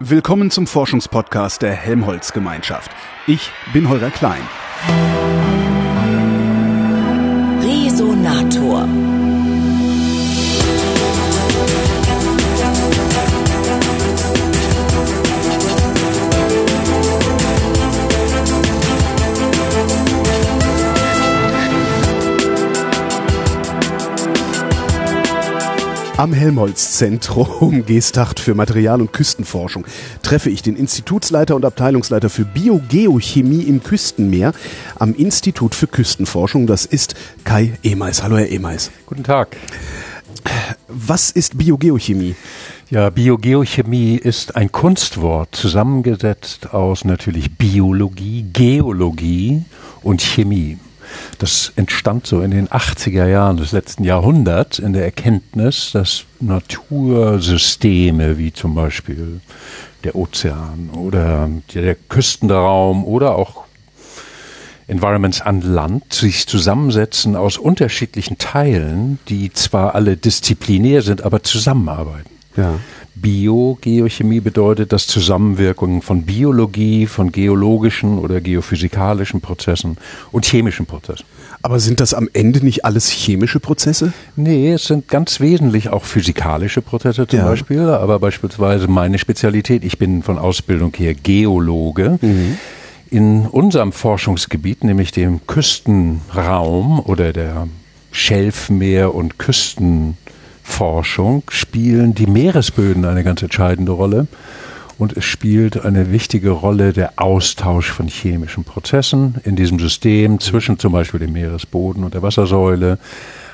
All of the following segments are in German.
Willkommen zum Forschungspodcast der Helmholtz Gemeinschaft. Ich bin Holger Klein. Resonator. Am Helmholtz-Zentrum Gestacht für Material- und Küstenforschung treffe ich den Institutsleiter und Abteilungsleiter für Biogeochemie im Küstenmeer am Institut für Küstenforschung. Das ist Kai Emeis. Hallo, Herr Emeis. Guten Tag. Was ist Biogeochemie? Ja, Biogeochemie ist ein Kunstwort, zusammengesetzt aus natürlich Biologie, Geologie und Chemie. Das entstand so in den 80er Jahren des letzten Jahrhunderts in der Erkenntnis, dass Natursysteme wie zum Beispiel der Ozean oder der Küstenraum oder auch Environments an Land sich zusammensetzen aus unterschiedlichen Teilen, die zwar alle disziplinär sind, aber zusammenarbeiten. Ja. Biogeochemie bedeutet das Zusammenwirken von Biologie, von geologischen oder geophysikalischen Prozessen und chemischen Prozessen. Aber sind das am Ende nicht alles chemische Prozesse? Nee, es sind ganz wesentlich auch physikalische Prozesse zum Ja. Beispiel, aber beispielsweise meine Spezialität, ich bin von Ausbildung her Geologe. In unserem Forschungsgebiet, nämlich dem Küstenraum oder der Schelfmeer- und Küstenforschung, spielen die Meeresböden eine ganz entscheidende Rolle. Und es spielt eine wichtige Rolle der Austausch von chemischen Prozessen in diesem System zwischen zum Beispiel dem Meeresboden und der Wassersäule,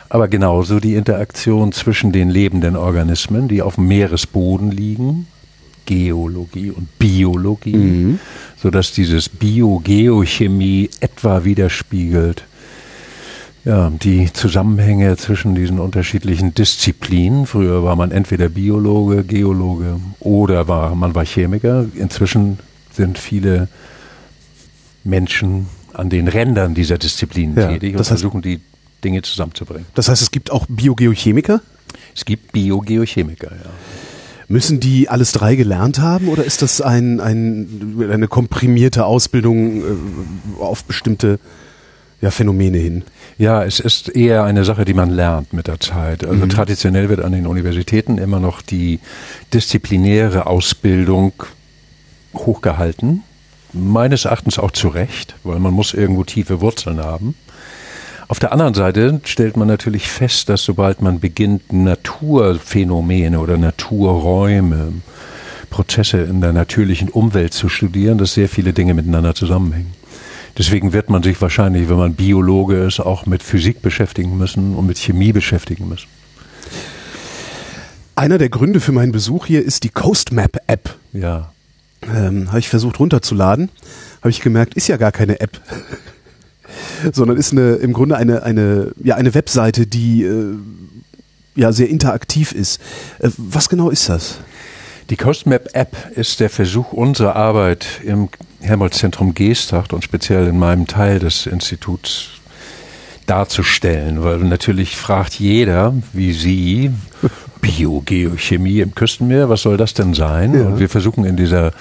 aber genauso die Interaktion zwischen den lebenden Organismen, die auf dem Meeresboden liegen, Geologie und Biologie, sodass dieses Biogeochemie etwa widerspiegelt ja, die Zusammenhänge zwischen diesen unterschiedlichen Disziplinen. Früher war man entweder Biologe, Geologe oder war, man war Chemiker. Inzwischen sind viele Menschen an den Rändern dieser Disziplinen Ja, tätig und das heißt- versuchen, die Dinge zusammenzubringen. Das heißt, es gibt auch Biogeochemiker? Es gibt Biogeochemiker, ja. Müssen die alles drei gelernt haben oder ist das ein, ein, eine komprimierte Ausbildung äh, auf bestimmte ja, Phänomene hin? Ja, es ist eher eine Sache, die man lernt mit der Zeit. Mhm. Also traditionell wird an den Universitäten immer noch die disziplinäre Ausbildung hochgehalten. Meines Erachtens auch zu Recht, weil man muss irgendwo tiefe Wurzeln haben. Auf der anderen Seite stellt man natürlich fest, dass sobald man beginnt, Naturphänomene oder Naturräume, Prozesse in der natürlichen Umwelt zu studieren, dass sehr viele Dinge miteinander zusammenhängen. Deswegen wird man sich wahrscheinlich, wenn man Biologe ist, auch mit Physik beschäftigen müssen und mit Chemie beschäftigen müssen. Einer der Gründe für meinen Besuch hier ist die Coastmap App. Ja. Ähm, habe ich versucht runterzuladen, habe ich gemerkt, ist ja gar keine App, sondern ist eine im Grunde eine eine ja eine Webseite, die äh, ja sehr interaktiv ist. Äh, was genau ist das? Die CoastMap App ist der Versuch unserer Arbeit im Helmholtz-Zentrum Geestacht und speziell in meinem Teil des Instituts darzustellen, weil natürlich fragt jeder, wie Sie, Biogeochemie im Küstenmeer, was soll das denn sein? Ja. Und wir versuchen in dieser,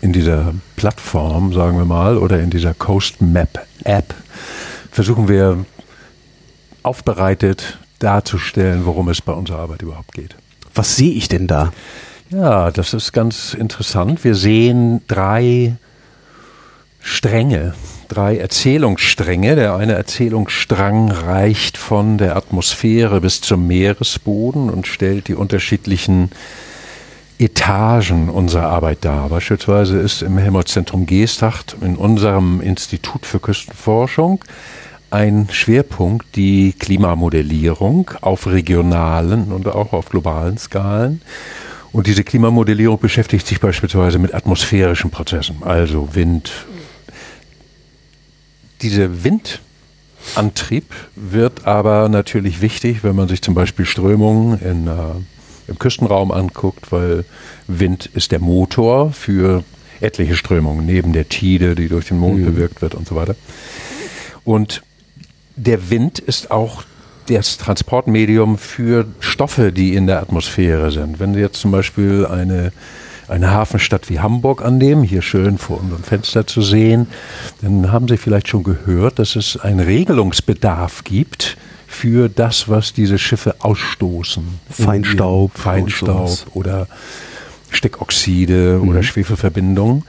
in dieser Plattform, sagen wir mal, oder in dieser CoastMap App, versuchen wir aufbereitet darzustellen, worum es bei unserer Arbeit überhaupt geht. Was sehe ich denn da? Ja, das ist ganz interessant. Wir sehen drei Stränge, drei Erzählungsstränge. Der eine Erzählungsstrang reicht von der Atmosphäre bis zum Meeresboden und stellt die unterschiedlichen Etagen unserer Arbeit dar. Beispielsweise ist im Helmholtz-Zentrum Geestacht in unserem Institut für Küstenforschung ein Schwerpunkt die Klimamodellierung auf regionalen und auch auf globalen Skalen. Und diese Klimamodellierung beschäftigt sich beispielsweise mit atmosphärischen Prozessen, also Wind. Dieser Windantrieb wird aber natürlich wichtig, wenn man sich zum Beispiel Strömungen in, äh, im Küstenraum anguckt, weil Wind ist der Motor für etliche Strömungen, neben der Tide, die durch den Mond bewirkt wird und so weiter. Und der Wind ist auch das Transportmedium für Stoffe, die in der Atmosphäre sind. Wenn jetzt zum Beispiel eine eine Hafenstadt wie Hamburg annehmen, hier schön vor unserem Fenster zu sehen, dann haben Sie vielleicht schon gehört, dass es einen Regelungsbedarf gibt für das, was diese Schiffe ausstoßen. Feinstaub. Feinstaub oder Stickoxide mhm. oder Schwefelverbindungen,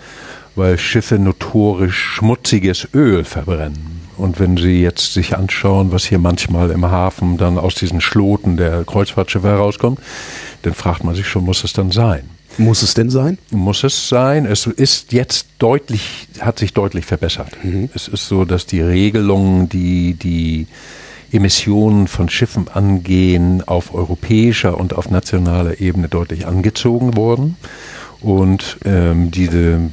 weil Schiffe notorisch schmutziges Öl verbrennen. Und wenn Sie jetzt sich anschauen, was hier manchmal im Hafen dann aus diesen Schloten der Kreuzfahrtschiffe herauskommt, dann fragt man sich schon, muss es dann sein? Muss es denn sein? Muss es sein. Es ist jetzt deutlich, hat sich deutlich verbessert. Mhm. Es ist so, dass die Regelungen, die die Emissionen von Schiffen angehen, auf europäischer und auf nationaler Ebene deutlich angezogen wurden. Und ähm, diese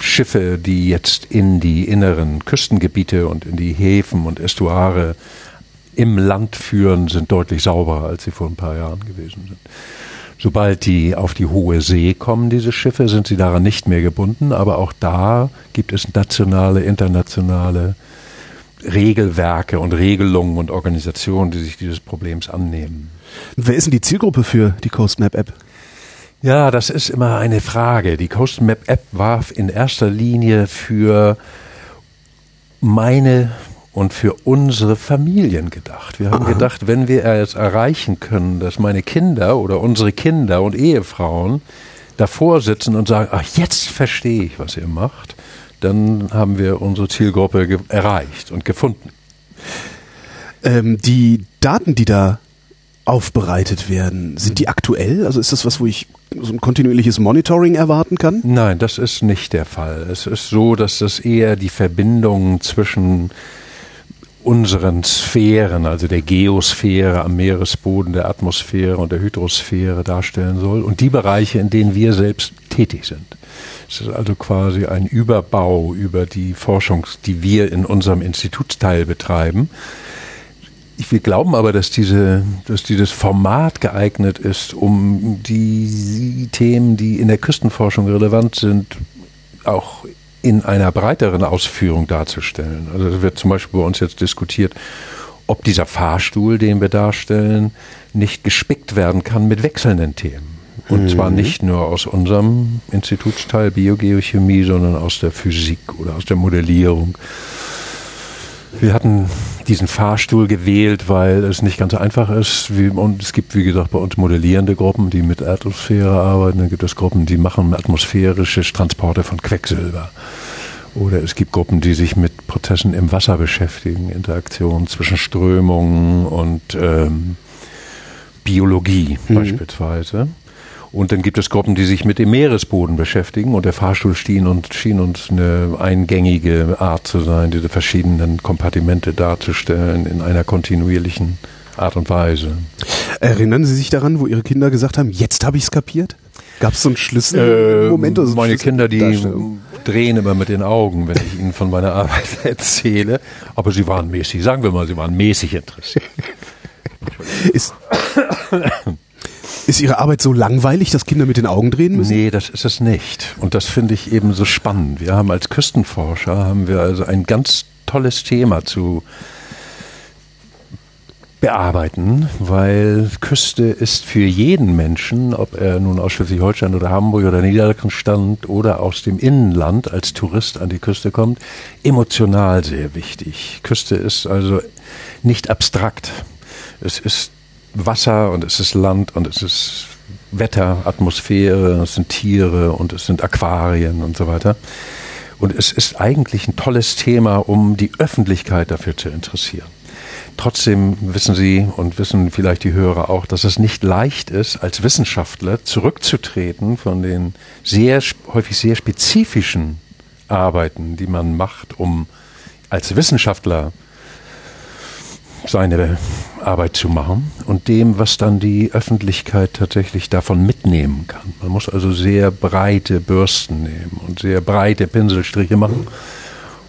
Schiffe, die jetzt in die inneren Küstengebiete und in die Häfen und Estuare im Land führen, sind deutlich sauberer, als sie vor ein paar Jahren gewesen sind. Sobald die auf die hohe See kommen, diese Schiffe, sind sie daran nicht mehr gebunden, aber auch da gibt es nationale, internationale Regelwerke und Regelungen und Organisationen, die sich dieses Problems annehmen. Wer ist denn die Zielgruppe für die CoastMap App? Ja, das ist immer eine Frage. Die CoastMap App war in erster Linie für meine und für unsere Familien gedacht. Wir haben Aha. gedacht, wenn wir es erreichen können, dass meine Kinder oder unsere Kinder und Ehefrauen davor sitzen und sagen, ach, jetzt verstehe ich, was ihr macht, dann haben wir unsere Zielgruppe erreicht und gefunden. Ähm, die Daten, die da aufbereitet werden, sind die aktuell? Also ist das was, wo ich so ein kontinuierliches Monitoring erwarten kann? Nein, das ist nicht der Fall. Es ist so, dass das eher die Verbindung zwischen unseren Sphären, also der Geosphäre am Meeresboden, der Atmosphäre und der Hydrosphäre darstellen soll und die Bereiche, in denen wir selbst tätig sind. Es ist also quasi ein Überbau über die Forschung, die wir in unserem Institutsteil betreiben wir glauben aber, dass, diese, dass dieses Format geeignet ist, um die Themen, die in der Küstenforschung relevant sind, auch in einer breiteren Ausführung darzustellen. Also es wird zum Beispiel bei uns jetzt diskutiert, ob dieser Fahrstuhl, den wir darstellen, nicht gespickt werden kann mit wechselnden Themen. Und mhm. zwar nicht nur aus unserem Institutsteil Biogeochemie, sondern aus der Physik oder aus der Modellierung. Wir hatten diesen Fahrstuhl gewählt, weil es nicht ganz einfach ist. und es gibt, wie gesagt, bei uns modellierende Gruppen, die mit Atmosphäre arbeiten. Dann gibt es Gruppen, die machen atmosphärische Transporte von Quecksilber. Oder es gibt Gruppen, die sich mit Prozessen im Wasser beschäftigen, Interaktionen zwischen Strömungen und ähm, Biologie mhm. beispielsweise. Und dann gibt es Gruppen, die sich mit dem Meeresboden beschäftigen und der Fahrstuhl schien uns, schien uns eine eingängige Art zu sein, diese verschiedenen Kompartimente darzustellen in einer kontinuierlichen Art und Weise. Erinnern Sie sich daran, wo Ihre Kinder gesagt haben, jetzt habe ich es kapiert? Gab es so einen Schlüsselmoment? Äh, so meine Kinder, die drehen immer mit den Augen, wenn ich ihnen von meiner Arbeit erzähle. Aber sie waren mäßig, sagen wir mal, sie waren mäßig interessiert. Ist, ist Ihre Arbeit so langweilig, dass Kinder mit den Augen drehen müssen? Nee, das ist es nicht. Und das finde ich eben so spannend. Wir haben als Küstenforscher haben wir also ein ganz tolles Thema zu bearbeiten, weil Küste ist für jeden Menschen, ob er nun aus Schleswig-Holstein oder Hamburg oder Niedersachsen stammt oder aus dem Innenland als Tourist an die Küste kommt, emotional sehr wichtig. Küste ist also nicht abstrakt. Es ist Wasser und es ist Land und es ist Wetter, Atmosphäre, es sind Tiere und es sind Aquarien und so weiter. Und es ist eigentlich ein tolles Thema, um die Öffentlichkeit dafür zu interessieren. Trotzdem wissen Sie und wissen vielleicht die Hörer auch, dass es nicht leicht ist, als Wissenschaftler zurückzutreten von den sehr, häufig sehr spezifischen Arbeiten, die man macht, um als Wissenschaftler seine Arbeit zu machen und dem, was dann die Öffentlichkeit tatsächlich davon mitnehmen kann. Man muss also sehr breite Bürsten nehmen und sehr breite Pinselstriche machen,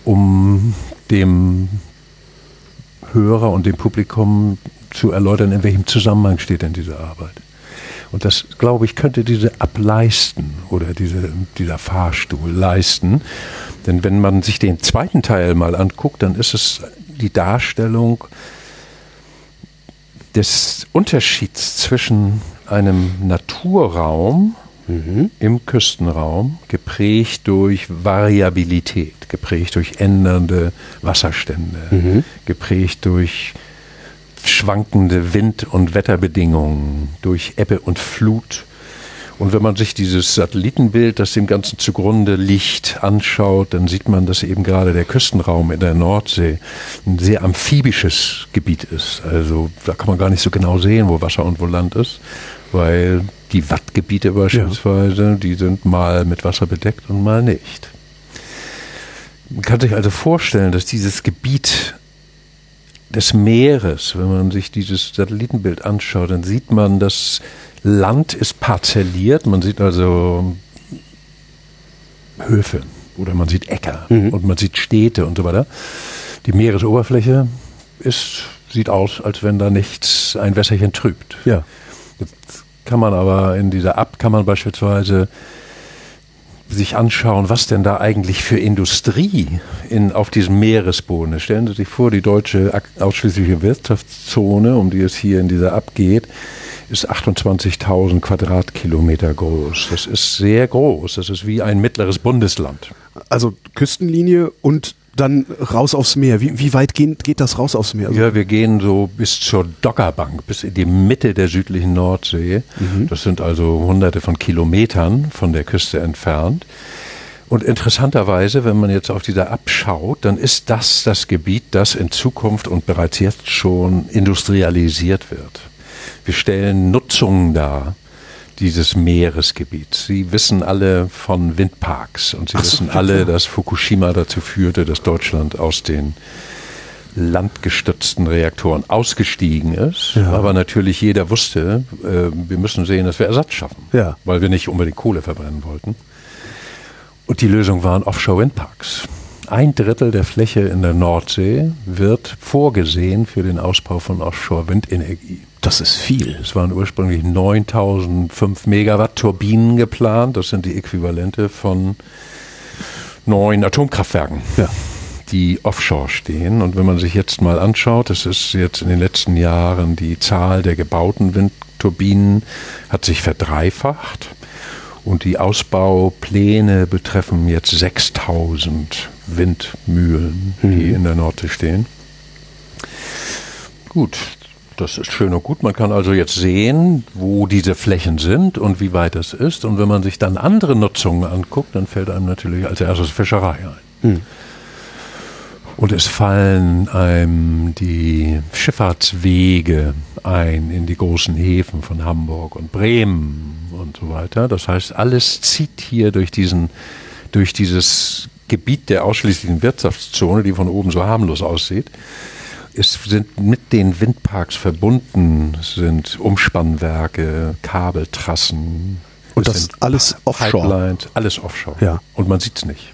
um dem Hörer und dem Publikum zu erläutern, in welchem Zusammenhang steht denn diese Arbeit. Und das, glaube ich, könnte diese ableisten oder diese, dieser Fahrstuhl leisten. Denn wenn man sich den zweiten Teil mal anguckt, dann ist es die Darstellung des Unterschieds zwischen einem Naturraum, im Küstenraum, geprägt durch Variabilität, geprägt durch ändernde Wasserstände, mhm. geprägt durch schwankende Wind- und Wetterbedingungen, durch Ebbe und Flut. Und wenn man sich dieses Satellitenbild, das dem Ganzen zugrunde liegt, anschaut, dann sieht man, dass eben gerade der Küstenraum in der Nordsee ein sehr amphibisches Gebiet ist. Also da kann man gar nicht so genau sehen, wo Wasser und wo Land ist, weil die Wattgebiete beispielsweise, ja. die sind mal mit Wasser bedeckt und mal nicht. Man kann sich also vorstellen, dass dieses Gebiet des Meeres, wenn man sich dieses Satellitenbild anschaut, dann sieht man, dass Land ist parzelliert. Man sieht also Höfe oder man sieht Äcker mhm. und man sieht Städte und so weiter. Die Meeresoberfläche ist, sieht aus, als wenn da nichts ein Wässerchen trübt. Ja. Jetzt kann man aber in dieser App kann man beispielsweise sich anschauen, was denn da eigentlich für Industrie in, auf diesem Meeresboden ist. Stellen Sie sich vor, die deutsche ausschließliche Wirtschaftszone, um die es hier in dieser App geht, ist 28.000 Quadratkilometer groß. Das ist sehr groß. Das ist wie ein mittleres Bundesland. Also Küstenlinie und dann raus aufs Meer. Wie, wie weit geht, geht das raus aufs Meer? Also ja, wir gehen so bis zur Dockerbank, bis in die Mitte der südlichen Nordsee. Mhm. Das sind also hunderte von Kilometern von der Küste entfernt. Und interessanterweise, wenn man jetzt auf dieser abschaut, dann ist das das Gebiet, das in Zukunft und bereits jetzt schon industrialisiert wird. Wir stellen Nutzungen dar dieses Meeresgebiets. Sie wissen alle von Windparks und Sie so, wissen alle, dass Fukushima dazu führte, dass Deutschland aus den landgestützten Reaktoren ausgestiegen ist. Ja. Aber natürlich jeder wusste, äh, wir müssen sehen, dass wir Ersatz schaffen, ja. weil wir nicht unbedingt Kohle verbrennen wollten. Und die Lösung waren Offshore-Windparks. Ein Drittel der Fläche in der Nordsee wird vorgesehen für den Ausbau von Offshore-Windenergie. Das ist viel. Es waren ursprünglich 9005 Megawatt Turbinen geplant. Das sind die Äquivalente von neun Atomkraftwerken. Ja die offshore stehen. Und wenn man sich jetzt mal anschaut, das ist jetzt in den letzten Jahren die Zahl der gebauten Windturbinen hat sich verdreifacht. Und die Ausbaupläne betreffen jetzt 6000 Windmühlen, die mhm. in der Nordsee stehen. Gut, das ist schön und gut. Man kann also jetzt sehen, wo diese Flächen sind und wie weit es ist. Und wenn man sich dann andere Nutzungen anguckt, dann fällt einem natürlich als erstes Fischerei ein. Hm. Und es fallen einem die Schifffahrtswege ein in die großen Häfen von Hamburg und Bremen und so weiter. Das heißt, alles zieht hier durch diesen, durch dieses Gebiet der ausschließlichen Wirtschaftszone, die von oben so harmlos aussieht es sind mit den Windparks verbunden, sind Umspannwerke, Kabeltrassen. Und das ist alles offshore? Pipelines, alles offshore. Ja. Und man sieht es nicht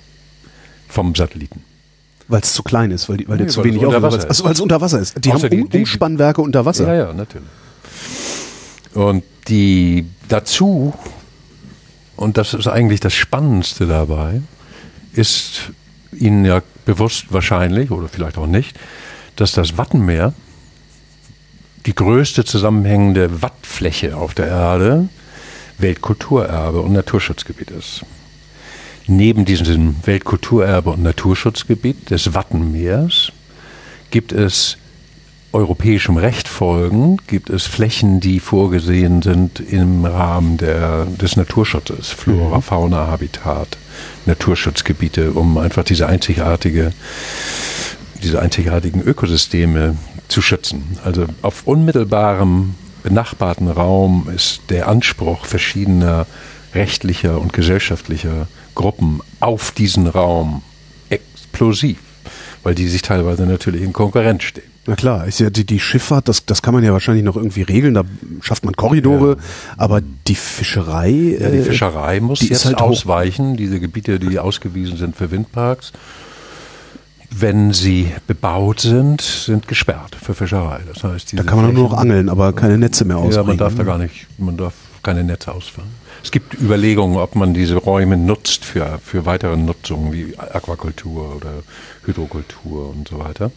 vom Satelliten. Weil es zu klein ist, weil, die, weil nee, der zu wenig unter Wasser ist. Also, weil es unter Wasser ist. Die Außer haben die, Umspannwerke unter Wasser. Ja, ja, natürlich. Und die dazu, und das ist eigentlich das Spannendste dabei, ist Ihnen ja bewusst wahrscheinlich, oder vielleicht auch nicht, dass das Wattenmeer die größte zusammenhängende Wattfläche auf der Erde Weltkulturerbe und Naturschutzgebiet ist. Neben diesem Weltkulturerbe und Naturschutzgebiet des Wattenmeers gibt es europäischem Recht folgend, gibt es Flächen, die vorgesehen sind im Rahmen der, des Naturschutzes, Flora, mhm. Fauna, Habitat, Naturschutzgebiete, um einfach diese einzigartige diese einzigartigen Ökosysteme zu schützen. Also auf unmittelbarem benachbarten Raum ist der Anspruch verschiedener rechtlicher und gesellschaftlicher Gruppen auf diesen Raum explosiv, weil die sich teilweise natürlich in Konkurrenz stehen. Na klar, ist ja die, die Schifffahrt, das, das kann man ja wahrscheinlich noch irgendwie regeln, da schafft man Korridore, ja. aber die Fischerei. Ja, die äh, Fischerei muss jetzt halt ausweichen, diese Gebiete, die ausgewiesen sind für Windparks wenn sie bebaut sind, sind gesperrt für Fischerei. Das heißt, da kann man nur noch angeln, aber keine Netze mehr ausfahren. Ja, man darf da gar nicht, man darf keine Netze ausfahren. Es gibt Überlegungen, ob man diese Räume nutzt für, für weitere Nutzungen wie Aquakultur oder Hydrokultur und so weiter.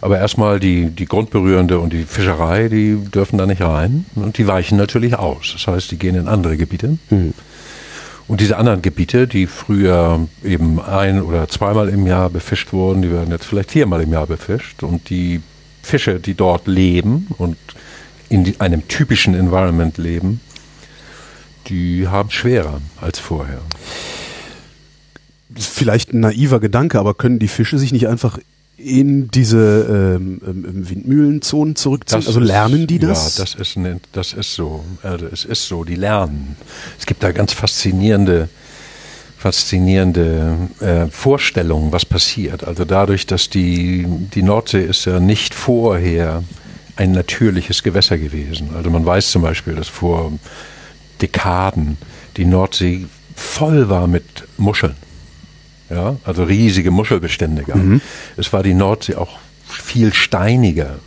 Aber erstmal die, die Grundberührende und die Fischerei, die dürfen da nicht rein und die weichen natürlich aus. Das heißt, die gehen in andere Gebiete. Mhm. Und diese anderen Gebiete, die früher eben ein- oder zweimal im Jahr befischt wurden, die werden jetzt vielleicht viermal im Jahr befischt. Und die Fische, die dort leben und in einem typischen Environment leben, die haben schwerer als vorher. Vielleicht ein naiver Gedanke, aber können die Fische sich nicht einfach in diese ähm, ähm, Windmühlenzonen zurückziehen? Das also lernen die das? Ja, das ist, ne, das ist so. Also es ist so, die lernen. Es gibt da ganz faszinierende, faszinierende äh, Vorstellungen, was passiert. Also dadurch, dass die, die Nordsee ist ja nicht vorher ein natürliches Gewässer gewesen. Also man weiß zum Beispiel, dass vor Dekaden die Nordsee voll war mit Muscheln. Ja, also riesige Muschelbestände gab. Mhm. Es war die Nordsee auch viel steiniger.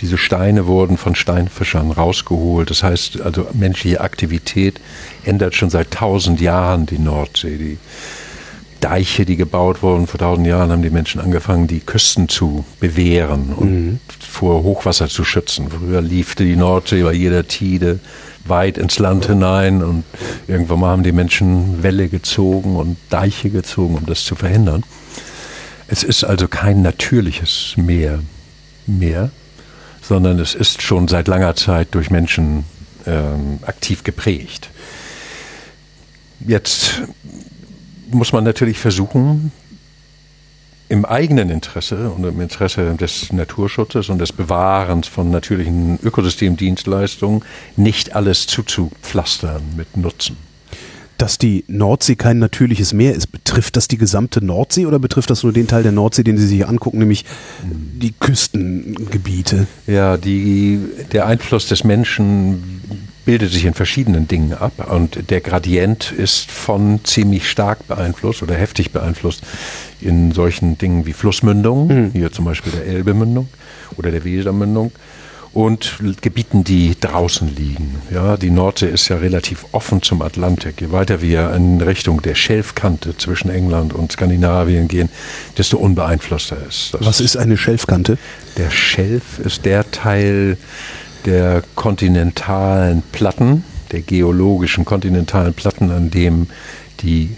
Diese Steine wurden von Steinfischern rausgeholt. Das heißt, also menschliche Aktivität ändert schon seit tausend Jahren die Nordsee. Die Deiche, die gebaut wurden vor tausend Jahren, haben die Menschen angefangen, die Küsten zu bewehren und mhm. vor Hochwasser zu schützen. Früher liefte die Nordsee bei jeder Tide weit ins Land hinein und irgendwann mal haben die Menschen Wälle gezogen und Deiche gezogen, um das zu verhindern. Es ist also kein natürliches Meer mehr, sondern es ist schon seit langer Zeit durch Menschen ähm, aktiv geprägt. Jetzt muss man natürlich versuchen, im eigenen Interesse und im Interesse des Naturschutzes und des Bewahrens von natürlichen Ökosystemdienstleistungen nicht alles zuzupflastern mit Nutzen. Dass die Nordsee kein natürliches Meer ist, betrifft das die gesamte Nordsee oder betrifft das nur den Teil der Nordsee, den Sie sich angucken, nämlich die Küstengebiete? Ja, die, der Einfluss des Menschen bildet sich in verschiedenen Dingen ab und der Gradient ist von ziemlich stark beeinflusst oder heftig beeinflusst in solchen Dingen wie Flussmündungen, mhm. hier zum Beispiel der Elbemündung oder der Wesermündung und Gebieten, die draußen liegen. Ja, die Nordsee ist ja relativ offen zum Atlantik. Je weiter wir in Richtung der Schelfkante zwischen England und Skandinavien gehen, desto unbeeinflusster ist das. Was ist eine Schelfkante? Der Schelf ist der Teil der kontinentalen Platten, der geologischen kontinentalen Platten, an dem die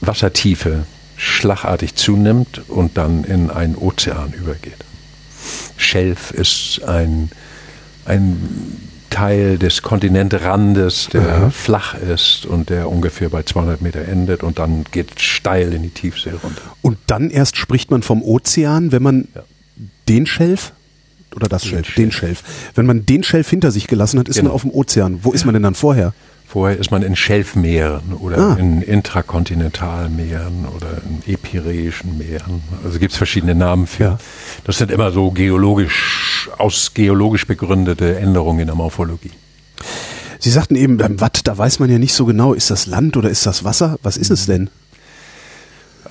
Wassertiefe schlagartig zunimmt und dann in einen Ozean übergeht. Schelf ist ein, ein Teil des Kontinentrandes, der ja. flach ist und der ungefähr bei 200 Meter endet und dann geht steil in die Tiefsee runter. Und dann erst spricht man vom Ozean, wenn man ja. den Schelf oder das Schelf, den Schelf. Wenn man den Schelf hinter sich gelassen hat, ist genau. man auf dem Ozean. Wo ist man denn dann vorher? Vorher ist man in Schelfmeeren oder ah. in Intrakontinentalmeeren oder in epiräischen Meeren. Also gibt es verschiedene Namen für. Ja. Das sind immer so geologisch, aus geologisch begründete Änderungen in der Morphologie. Sie sagten eben beim Watt, da weiß man ja nicht so genau, ist das Land oder ist das Wasser? Was ist es denn?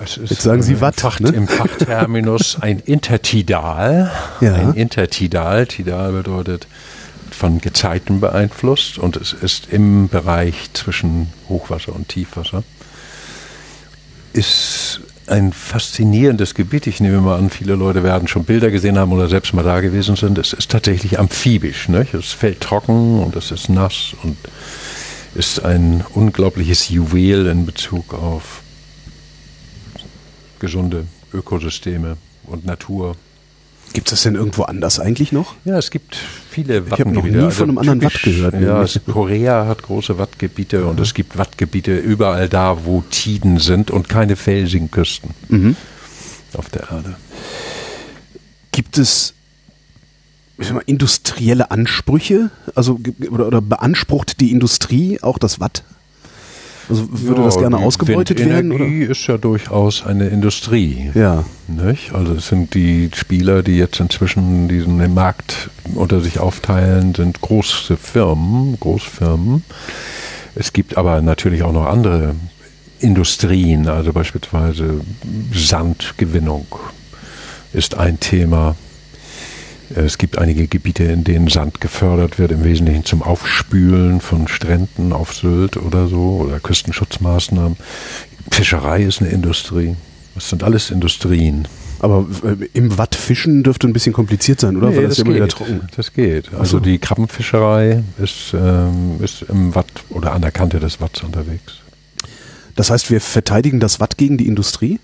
Jetzt sagen Sie Watt. Fach, ne? Im Fachterminus ein Intertidal. Ja. Ein Intertidal. Tidal bedeutet von Gezeiten beeinflusst und es ist im Bereich zwischen Hochwasser und Tiefwasser. Ist ein faszinierendes Gebiet. Ich nehme mal an, viele Leute werden schon Bilder gesehen haben oder selbst mal da gewesen sind. Es ist tatsächlich amphibisch. Ne? Es fällt trocken und es ist nass und ist ein unglaubliches Juwel in Bezug auf gesunde Ökosysteme und Natur. Gibt es das denn irgendwo anders eigentlich noch? Ja, es gibt viele Wattgebiete. Ich habe noch nie von einem also anderen Watt gehört. Ja, Korea hat große Wattgebiete mhm. und es gibt Wattgebiete überall da, wo Tiden sind und keine felsigen Küsten mhm. auf der Erde. Gibt es mal, industrielle Ansprüche? Also oder, oder beansprucht die Industrie auch das Watt? Also würde ja, das gerne ausgebeutet werden? Energie ist ja durchaus eine Industrie. Ja. Nicht? Also es sind die Spieler, die jetzt inzwischen diesen Markt unter sich aufteilen, sind große Firmen, Großfirmen. Es gibt aber natürlich auch noch andere Industrien, also beispielsweise Sandgewinnung ist ein Thema. Es gibt einige Gebiete, in denen Sand gefördert wird, im Wesentlichen zum Aufspülen von Stränden auf Sylt oder so oder Küstenschutzmaßnahmen. Fischerei ist eine Industrie. Das sind alles Industrien. Aber äh, im Watt fischen dürfte ein bisschen kompliziert sein, oder? Nee, Weil das, das immer wieder trocken. Das geht. Also so. die Krabbenfischerei ist, ähm, ist im Watt oder an der Kante des Watts unterwegs. Das heißt, wir verteidigen das Watt gegen die Industrie?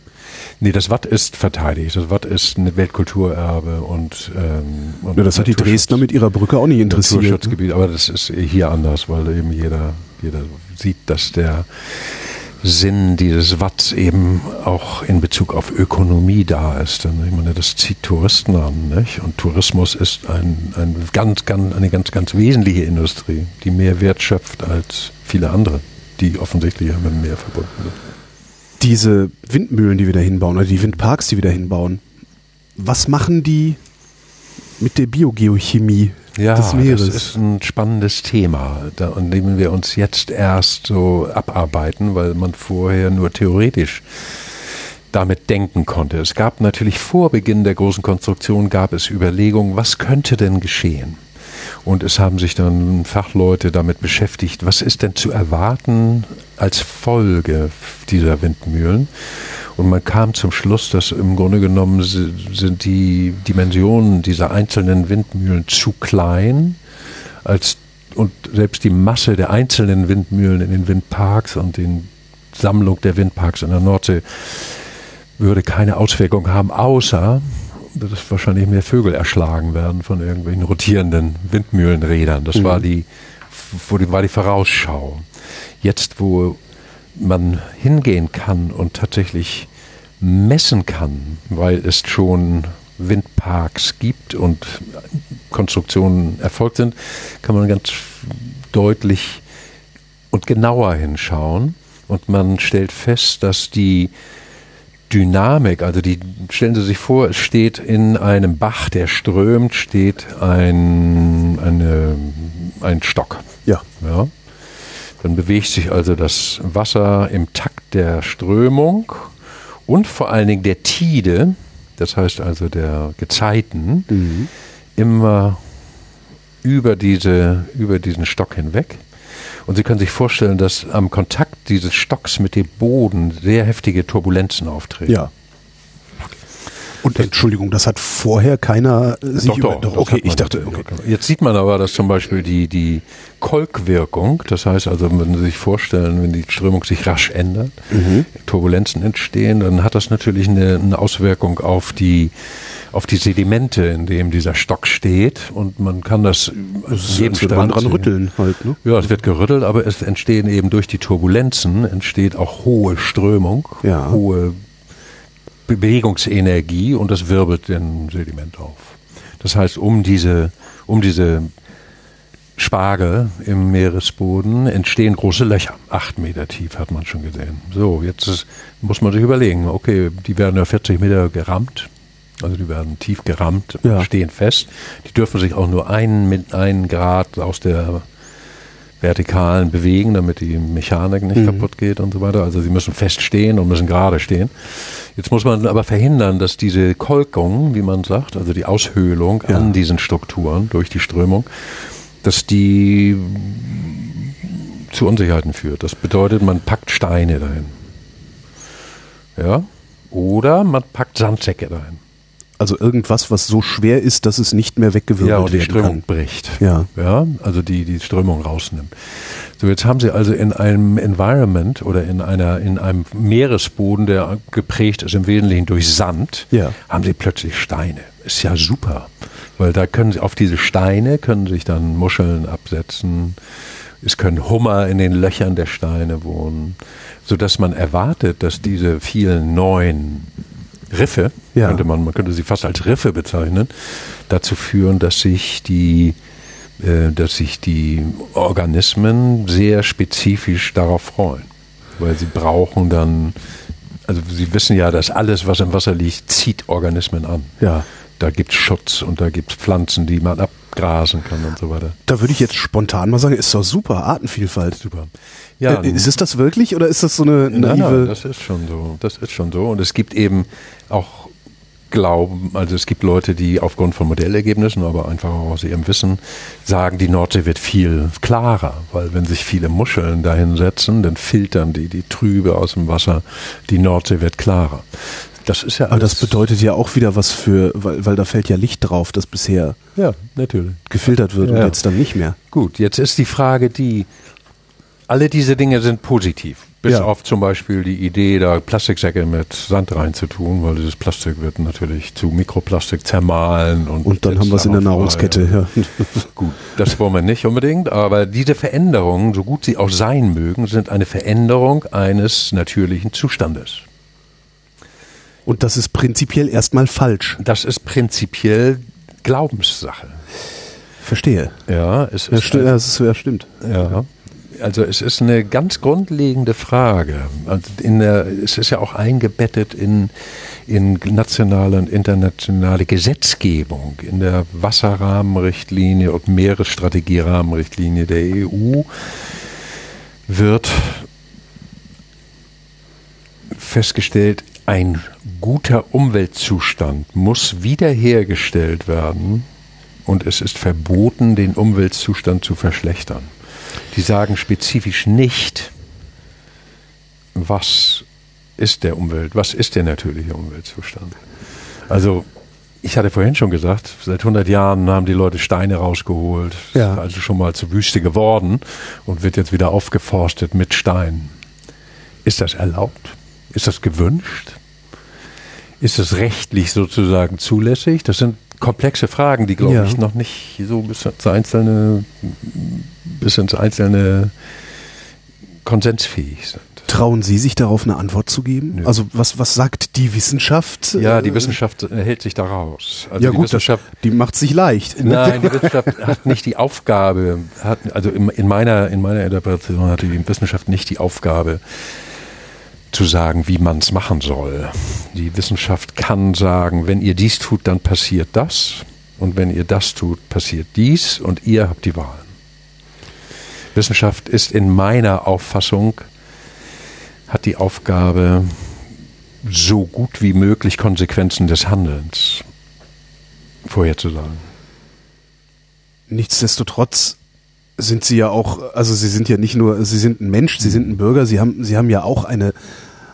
Nee, das Watt ist verteidigt. Das Watt ist ein Weltkulturerbe und, ähm, und ja, das hat die Dresdner mit ihrer Brücke auch nicht interessiert. ne? Naturschutzgebiet, aber das ist hier anders, weil eben jeder, jeder sieht, dass der Sinn dieses Watts eben auch in Bezug auf Ökonomie da ist. Denn ich meine, das zieht Touristen an, nicht? Und Tourismus ist ein, ein ganz, ganz, eine ganz, ganz wesentliche Industrie, die mehr Wert schöpft als viele andere, die offensichtlich mit dem Meer verbunden sind. Diese Windmühlen, die wir da hinbauen, oder die Windparks, die wir da hinbauen, was machen die mit der Biogeochemie ja, des Meeres? das ist ein spannendes Thema, an dem wir uns jetzt erst so abarbeiten, weil man vorher nur theoretisch damit denken konnte. Es gab natürlich vor Beginn der großen Konstruktion gab es Überlegungen, was könnte denn geschehen? Und es haben sich dann Fachleute damit beschäftigt, was ist denn zu erwarten als Folge dieser Windmühlen? Und man kam zum Schluss, dass im Grunde genommen sind die Dimensionen dieser einzelnen Windmühlen zu klein, als und selbst die Masse der einzelnen Windmühlen in den Windparks und den Sammlung der Windparks in der Nordsee würde keine Auswirkung haben, außer dass wahrscheinlich mehr Vögel erschlagen werden von irgendwelchen rotierenden Windmühlenrädern. Das mhm. war, die, war die Vorausschau. Jetzt, wo man hingehen kann und tatsächlich messen kann, weil es schon Windparks gibt und Konstruktionen erfolgt sind, kann man ganz deutlich und genauer hinschauen und man stellt fest, dass die Dynamik, also die, stellen Sie sich vor, es steht in einem Bach, der strömt, steht ein, eine, ein Stock. Ja. ja. Dann bewegt sich also das Wasser im Takt der Strömung und vor allen Dingen der Tide, das heißt also der Gezeiten, mhm. immer über, diese, über diesen Stock hinweg. Und Sie können sich vorstellen, dass am Kontakt dieses Stocks mit dem Boden sehr heftige Turbulenzen auftreten. Ja. Und Entschuldigung, das hat vorher keiner äh, sich doch, über, doch, doch okay, ich dachte, okay. Jetzt sieht man aber, dass zum Beispiel die, die Kolkwirkung, das heißt also, wenn Sie sich vorstellen, wenn die Strömung sich rasch ändert, mhm. Turbulenzen entstehen, dann hat das natürlich eine, eine Auswirkung auf die auf die Sedimente, in dem dieser Stock steht und man kann das jeden wird man dran rütteln halt, ne? Ja, es wird gerüttelt, aber es entstehen eben durch die Turbulenzen entsteht auch hohe Strömung, ja. hohe Bewegungsenergie und das wirbelt den Sediment auf. Das heißt, um diese, um diese Spargel im Meeresboden entstehen große Löcher. Acht Meter tief hat man schon gesehen. So, jetzt ist, muss man sich überlegen, okay, die werden ja 40 Meter gerammt. Also die werden tief gerammt, ja. stehen fest. Die dürfen sich auch nur einen, mit einen Grad aus der Vertikalen bewegen, damit die Mechanik nicht mhm. kaputt geht und so weiter. Also sie müssen fest stehen und müssen gerade stehen. Jetzt muss man aber verhindern, dass diese Kolkung, wie man sagt, also die Aushöhlung ja. an diesen Strukturen durch die Strömung, dass die zu Unsicherheiten führt. Das bedeutet, man packt Steine dahin. Ja? Oder man packt Sandsäcke dahin. Also irgendwas, was so schwer ist, dass es nicht mehr weggewirbelt ja, und die Strömung kann. bricht. Ja. ja, also die die Strömung rausnimmt. So jetzt haben Sie also in einem Environment oder in einer in einem Meeresboden, der geprägt ist im Wesentlichen durch Sand, ja. haben Sie plötzlich Steine. Ist ja super, weil da können Sie auf diese Steine können sich dann Muscheln absetzen. Es können Hummer in den Löchern der Steine wohnen, so dass man erwartet, dass diese vielen neuen Riffe, ja. könnte man, man könnte sie fast als Riffe bezeichnen, dazu führen, dass sich die äh, dass sich die Organismen sehr spezifisch darauf freuen. Weil sie brauchen dann, also sie wissen ja, dass alles, was im Wasser liegt, zieht Organismen an. Ja. Da gibt es Schutz und da gibt es Pflanzen, die man abgrasen kann und so weiter. Da würde ich jetzt spontan mal sagen, ist doch super, Artenvielfalt. Super. Ja, äh, ist es das wirklich oder ist das so eine naive? Nein, das ist schon so. Das ist schon so. Und es gibt eben auch Glauben, also es gibt Leute, die aufgrund von Modellergebnissen, aber einfach auch aus ihrem Wissen sagen, die Nordsee wird viel klarer, weil wenn sich viele Muscheln dahin setzen, dann filtern die die Trübe aus dem Wasser, die Nordsee wird klarer. Das ist ja Aber das bedeutet ja auch wieder was für, weil, weil da fällt ja Licht drauf, das bisher ja, natürlich. gefiltert wird ja. und jetzt dann nicht mehr. Gut, jetzt ist die Frage die, alle diese Dinge sind positiv. Bis Ja. auf zum Beispiel die Idee, da Plastiksäcke mit Sand reinzutun, weil dieses Plastik wird natürlich zu Mikroplastik zermahlen. Und, Und dann haben wir es in der Nahrungskette. Ja. Gut, das wollen wir nicht unbedingt, aber diese Veränderungen, so gut sie auch sein mögen, sind eine Veränderung eines natürlichen Zustandes. Und das ist prinzipiell erstmal falsch. Das ist prinzipiell Glaubenssache. Verstehe. Ja, es Ja, ist sti- ja, das ist, ja, stimmt. Ja, also es ist eine ganz grundlegende Frage. Also in der, es ist ja auch eingebettet in, in nationale und internationale Gesetzgebung, in der Wasserrahmenrichtlinie und Meeresstrategierahmenrichtlinie der EU wird festgestellt, ein guter Umweltzustand muss wiederhergestellt werden und es ist verboten, den Umweltzustand zu verschlechtern. Die sagen spezifisch nicht, was ist der Umwelt, was ist der natürliche Umweltzustand. Also ich hatte vorhin schon gesagt, seit 100 Jahren haben die Leute Steine rausgeholt, Ja. also schon mal zur Wüste geworden und wird jetzt wieder aufgeforstet mit Steinen. Ist das erlaubt? Ist das gewünscht? Ist das rechtlich sozusagen zulässig? Das sind komplexe Fragen, die, glaube Ja. ich, noch nicht so bis ins einzelne, bis ins einzelne konsensfähig sind. Trauen Sie sich darauf eine Antwort zu geben? Nö. Also was, was sagt die Wissenschaft? Ja, die Äh, Wissenschaft hält sich da raus. Also Ja die gut, das, Wissenschaft die macht sich leicht. ne? Nein, die Wissenschaft hat nicht die Aufgabe, hat, also in, in, meiner, in meiner Interpretation hatte die Wissenschaft nicht die Aufgabe, zu sagen, wie man es machen soll. Die Wissenschaft kann sagen, wenn ihr dies tut, dann passiert das. Und wenn ihr das tut, passiert dies. Und ihr habt die Wahl. Wissenschaft ist in meiner Auffassung, hat die Aufgabe, so gut wie möglich Konsequenzen des Handelns vorherzusagen. Nichtsdestotrotz sind Sie ja auch, also Sie sind ja nicht nur, Sie sind ein Mensch, Sie sind ein Bürger, Sie haben, Sie haben ja auch eine,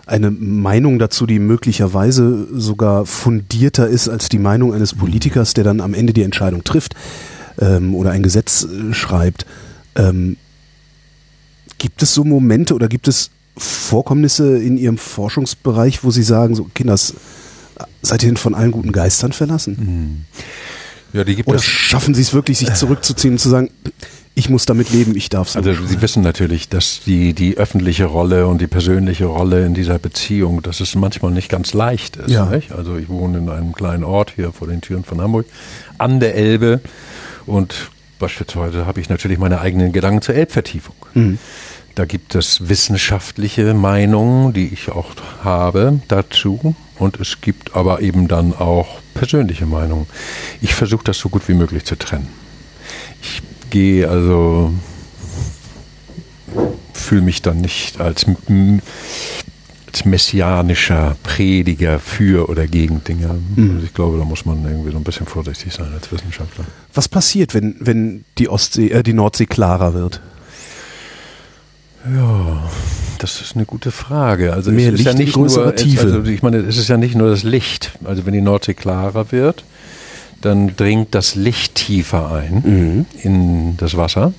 eine Meinung dazu, die möglicherweise sogar fundierter ist als die Meinung eines Politikers, der dann am Ende die Entscheidung trifft ähm, oder ein Gesetz äh, schreibt. Ähm, gibt es so Momente oder gibt es Vorkommnisse in Ihrem Forschungsbereich, wo Sie sagen, so Kinders, seid ihr denn von allen guten Geistern verlassen? Ja, die gibt Oder es. schaffen Sie es wirklich, sich zurückzuziehen und zu sagen, ich muss damit leben, ich darf es Also Sie wissen natürlich, dass die, die öffentliche Rolle und die persönliche Rolle in dieser Beziehung, dass es manchmal nicht ganz leicht ist. Ja. Nicht? Also ich wohne in einem kleinen Ort hier vor den Türen von Hamburg, an der Elbe und beispielsweise habe ich natürlich meine eigenen Gedanken zur Elbvertiefung. Da gibt es wissenschaftliche Meinungen, die ich auch habe dazu. Und es gibt aber eben dann auch persönliche Meinungen. Ich versuche das so gut wie möglich zu trennen. Ich gehe also, fühle mich dann nicht als, als messianischer Prediger für oder gegen Dinge. Also ich glaube, da muss man irgendwie so ein bisschen vorsichtig sein als Wissenschaftler. Was passiert, wenn, wenn die Ostsee, äh, die Nordsee klarer wird? Ja, das ist eine gute Frage. Also Mehr es ist ja Licht in nicht nur, also ich meine, es ist ja nicht nur das Licht. Also wenn die Nordsee klarer wird, dann dringt das Licht tiefer ein in das Wasser.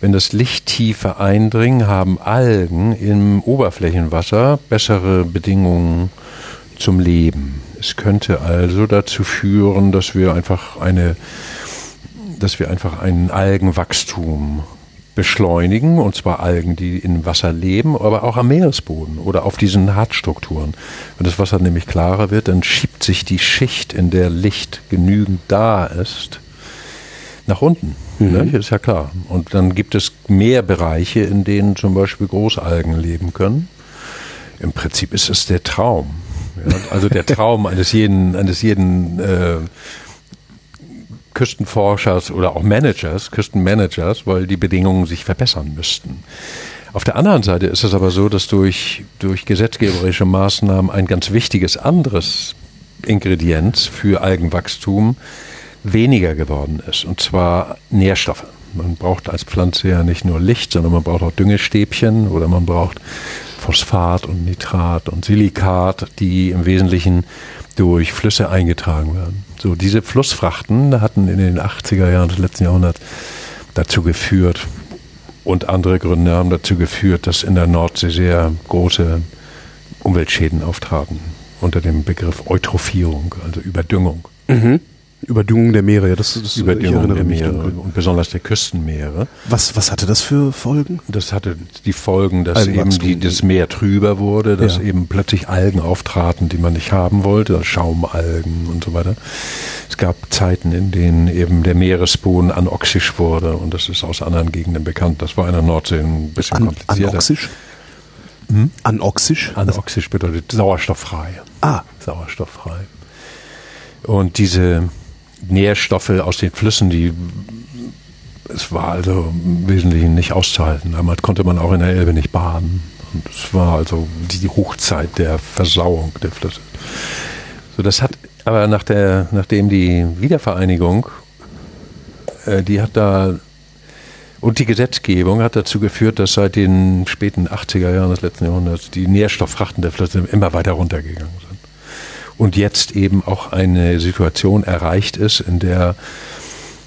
Wenn das Licht tiefer eindringt, haben Algen im Oberflächenwasser bessere Bedingungen zum Leben. Es könnte also dazu führen, dass wir einfach eine, dass wir einfach ein Algenwachstum beschleunigen, und zwar Algen, die im Wasser leben, aber auch am Meeresboden oder auf diesen Hartstrukturen. Wenn das Wasser nämlich klarer wird, dann schiebt sich die Schicht, in der Licht genügend da ist, nach unten. Ne? Ist ja klar. Und dann gibt es mehr Bereiche, in denen zum Beispiel Großalgen leben können. Im Prinzip ist es der Traum. Ja? Also der Traum eines jeden, eines jeden äh, Küstenforschers oder auch Managers, Küstenmanagers, weil die Bedingungen sich verbessern müssten. Auf der anderen Seite ist es aber so, dass durch, durch gesetzgeberische Maßnahmen ein ganz wichtiges anderes Ingredienz für Algenwachstum weniger geworden ist, und zwar Nährstoffe. Man braucht als Pflanze ja nicht nur Licht, sondern man braucht auch Düngestäbchen oder man braucht Phosphat und Nitrat und Silikat, die im Wesentlichen durch Flüsse eingetragen werden. So, diese Flussfrachten hatten in den 80er Jahren des letzten Jahrhunderts dazu geführt, und andere Gründe haben dazu geführt, dass in der Nordsee sehr große Umweltschäden auftraten unter dem Begriff Eutrophierung, also Überdüngung. Mhm. Überdüngung der Meere, ja, das, das Überdüngung der Meere und besonders der Küstenmeere. Was, was hatte das für Folgen? Das hatte die Folgen, dass eben die, das Meer trüber wurde, dass ja. eben plötzlich Algen auftraten, die man nicht haben wollte, Schaumalgen und so weiter. Es gab Zeiten, in denen eben der Meeresboden anoxisch wurde und das ist aus anderen Gegenden bekannt. Das war in der Nordsee ein bisschen An, komplizierter. Anoxisch? Hm? Anoxisch? Anoxisch bedeutet sauerstofffrei. Ah. Sauerstofffrei. Und diese Nährstoffe aus den Flüssen, die es war also im Wesentlichen nicht auszuhalten. Damals konnte man auch in der Elbe nicht baden. Und es war also die Hochzeit der Versauung der Flüsse. So, das hat aber nach der, nachdem die Wiedervereinigung, äh, die hat da und die Gesetzgebung hat dazu geführt, dass seit den späten 80er Jahren des letzten Jahrhunderts die Nährstofffrachten der Flüsse immer weiter runtergegangen sind und jetzt eben auch eine Situation erreicht ist, in der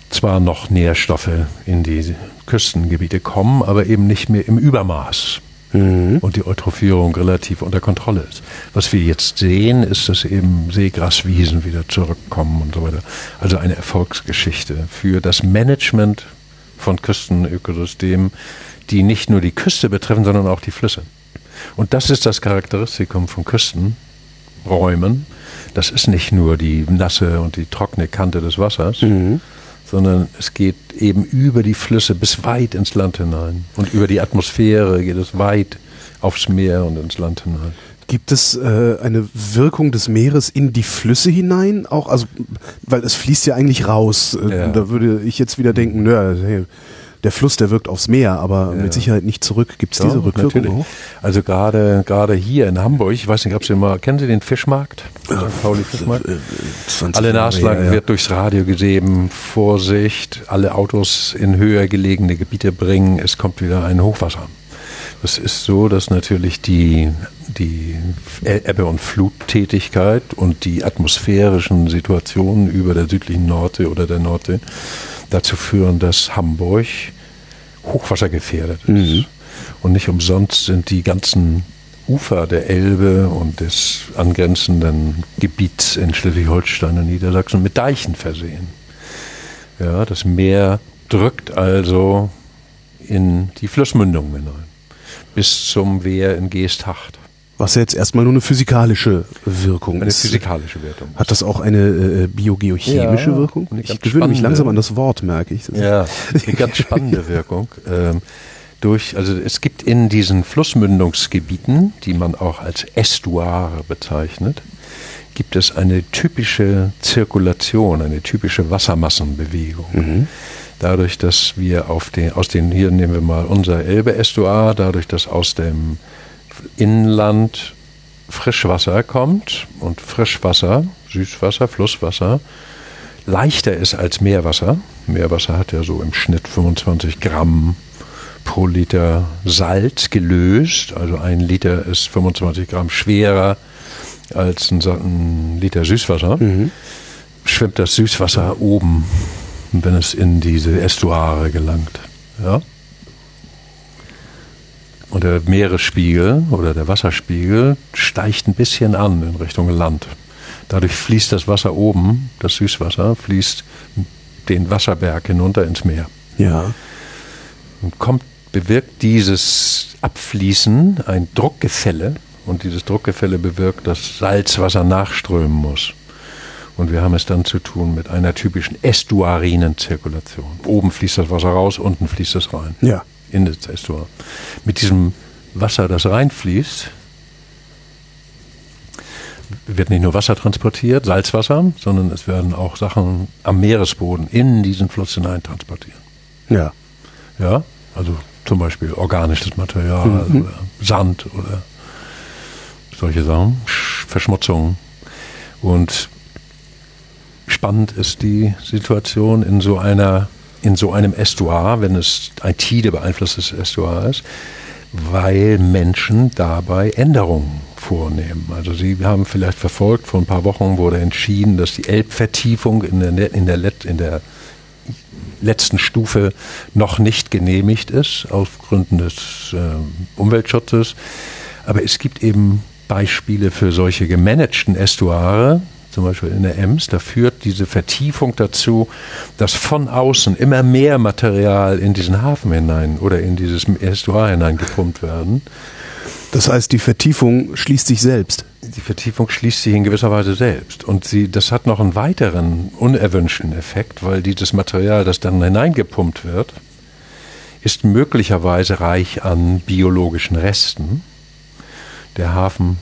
zwar noch Nährstoffe in die Küstengebiete kommen, aber eben nicht mehr im Übermaß. Mhm. Und die Eutrophierung relativ unter Kontrolle ist. Was wir jetzt sehen, ist, dass eben Seegraswiesen wieder zurückkommen und so weiter. Also eine Erfolgsgeschichte für das Management von Küstenökosystemen, die nicht nur die Küste betreffen, sondern auch die Flüsse. Und das ist das Charakteristikum von Küstenräumen, das ist nicht nur die nasse und die trockene Kante des Wassers, mhm. sondern es geht eben über die Flüsse bis weit ins Land hinein. Und über die Atmosphäre geht es weit aufs Meer und ins Land hinein. Gibt es äh, eine Wirkung des Meeres in die Flüsse hinein? Auch, also, weil es fließt ja eigentlich raus. Äh, ja. Da würde ich jetzt wieder denken, nö, hey, der Fluss, der wirkt aufs Meer, aber ja. mit Sicherheit nicht zurück. Gibt es ja, diese Rückwirkung? Also gerade gerade hier in Hamburg, ich weiß nicht, ob Sie mal, kennen Sie den Fischmarkt? St. Pauli Fischmarkt? Äh, alle Naslang ja, wird durchs Radio gesehen, Vorsicht, alle Autos in höher gelegene Gebiete bringen, es kommt wieder ein Hochwasser. Das ist so, dass natürlich die, die Ebbe- und Fluttätigkeit und die atmosphärischen Situationen über der südlichen Nordsee oder der Nordsee dazu führen, dass Hamburg hochwassergefährdet ist. Mhm. Und nicht umsonst sind die ganzen Ufer der Elbe und des angrenzenden Gebiets in Schleswig-Holstein und Niedersachsen mit Deichen versehen. Ja, das Meer drückt also in die Flussmündungen hinein, bis zum Wehr in Geesthacht. Was ja jetzt erstmal nur eine physikalische Wirkung eine ist. Eine physikalische Wirkung. Hat das auch eine äh, biogeochemische ja, Wirkung? Ich gewöhne mich langsam an das Wort, merke ich. Das ja, eine ganz spannende Wirkung. Ähm, durch, also es gibt in diesen Flussmündungsgebieten, die man auch als Estuare bezeichnet, gibt es eine typische Zirkulation, eine typische Wassermassenbewegung. Mhm. Dadurch, dass wir auf den, aus den, hier nehmen wir mal unser Elbe-Estuar, dadurch, dass aus dem Inland Frischwasser kommt und Frischwasser, Süßwasser, Flusswasser leichter ist als Meerwasser. Meerwasser hat ja so im Schnitt 25 Gramm pro Liter Salz gelöst. Also ein Liter ist 25 Gramm schwerer als ein, Liter Süßwasser. Mhm. Schwimmt das Süßwasser oben, wenn es in diese Estuare gelangt. Ja? Und der Meeresspiegel oder der Wasserspiegel steigt ein bisschen an in Richtung Land. Dadurch fließt das Wasser oben, das Süßwasser, fließt den Wasserberg hinunter ins Meer. Ja. Und kommt, bewirkt dieses Abfließen ein Druckgefälle und dieses Druckgefälle bewirkt, dass Salzwasser nachströmen muss. Und wir haben es dann zu tun mit einer typischen estuarinen Zirkulation. Oben fließt das Wasser raus, unten fließt es rein. Ja in das Estuar. Mit diesem Wasser, das reinfließt, wird nicht nur Wasser transportiert, Salzwasser, sondern es werden auch Sachen am Meeresboden in diesen Fluss hinein transportiert. Ja. Ja, also zum Beispiel organisches Material mhm. oder Sand oder solche Sachen, Verschmutzung. Und spannend ist die Situation in so einer in so einem Estuar, wenn es ein Tide beeinflusstes Estuar ist, weil Menschen dabei Änderungen vornehmen. Also Sie haben vielleicht verfolgt, vor ein paar Wochen wurde entschieden, dass die Elbvertiefung in der, in der, in der letzten Stufe noch nicht genehmigt ist, aus Gründen des äh, Umweltschutzes. Aber es gibt eben Beispiele für solche gemanagten Estuare, zum Beispiel in der Ems, da führt diese Vertiefung dazu, dass von außen immer mehr Material in diesen Hafen hinein oder in dieses Estuar hineingepumpt werden. Das heißt, die Vertiefung schließt sich selbst. Die Vertiefung schließt sich in gewisser Weise selbst. Und sie, das hat noch einen weiteren unerwünschten Effekt, weil dieses Material, das dann hineingepumpt wird, ist möglicherweise reich an biologischen Resten. Der Hafen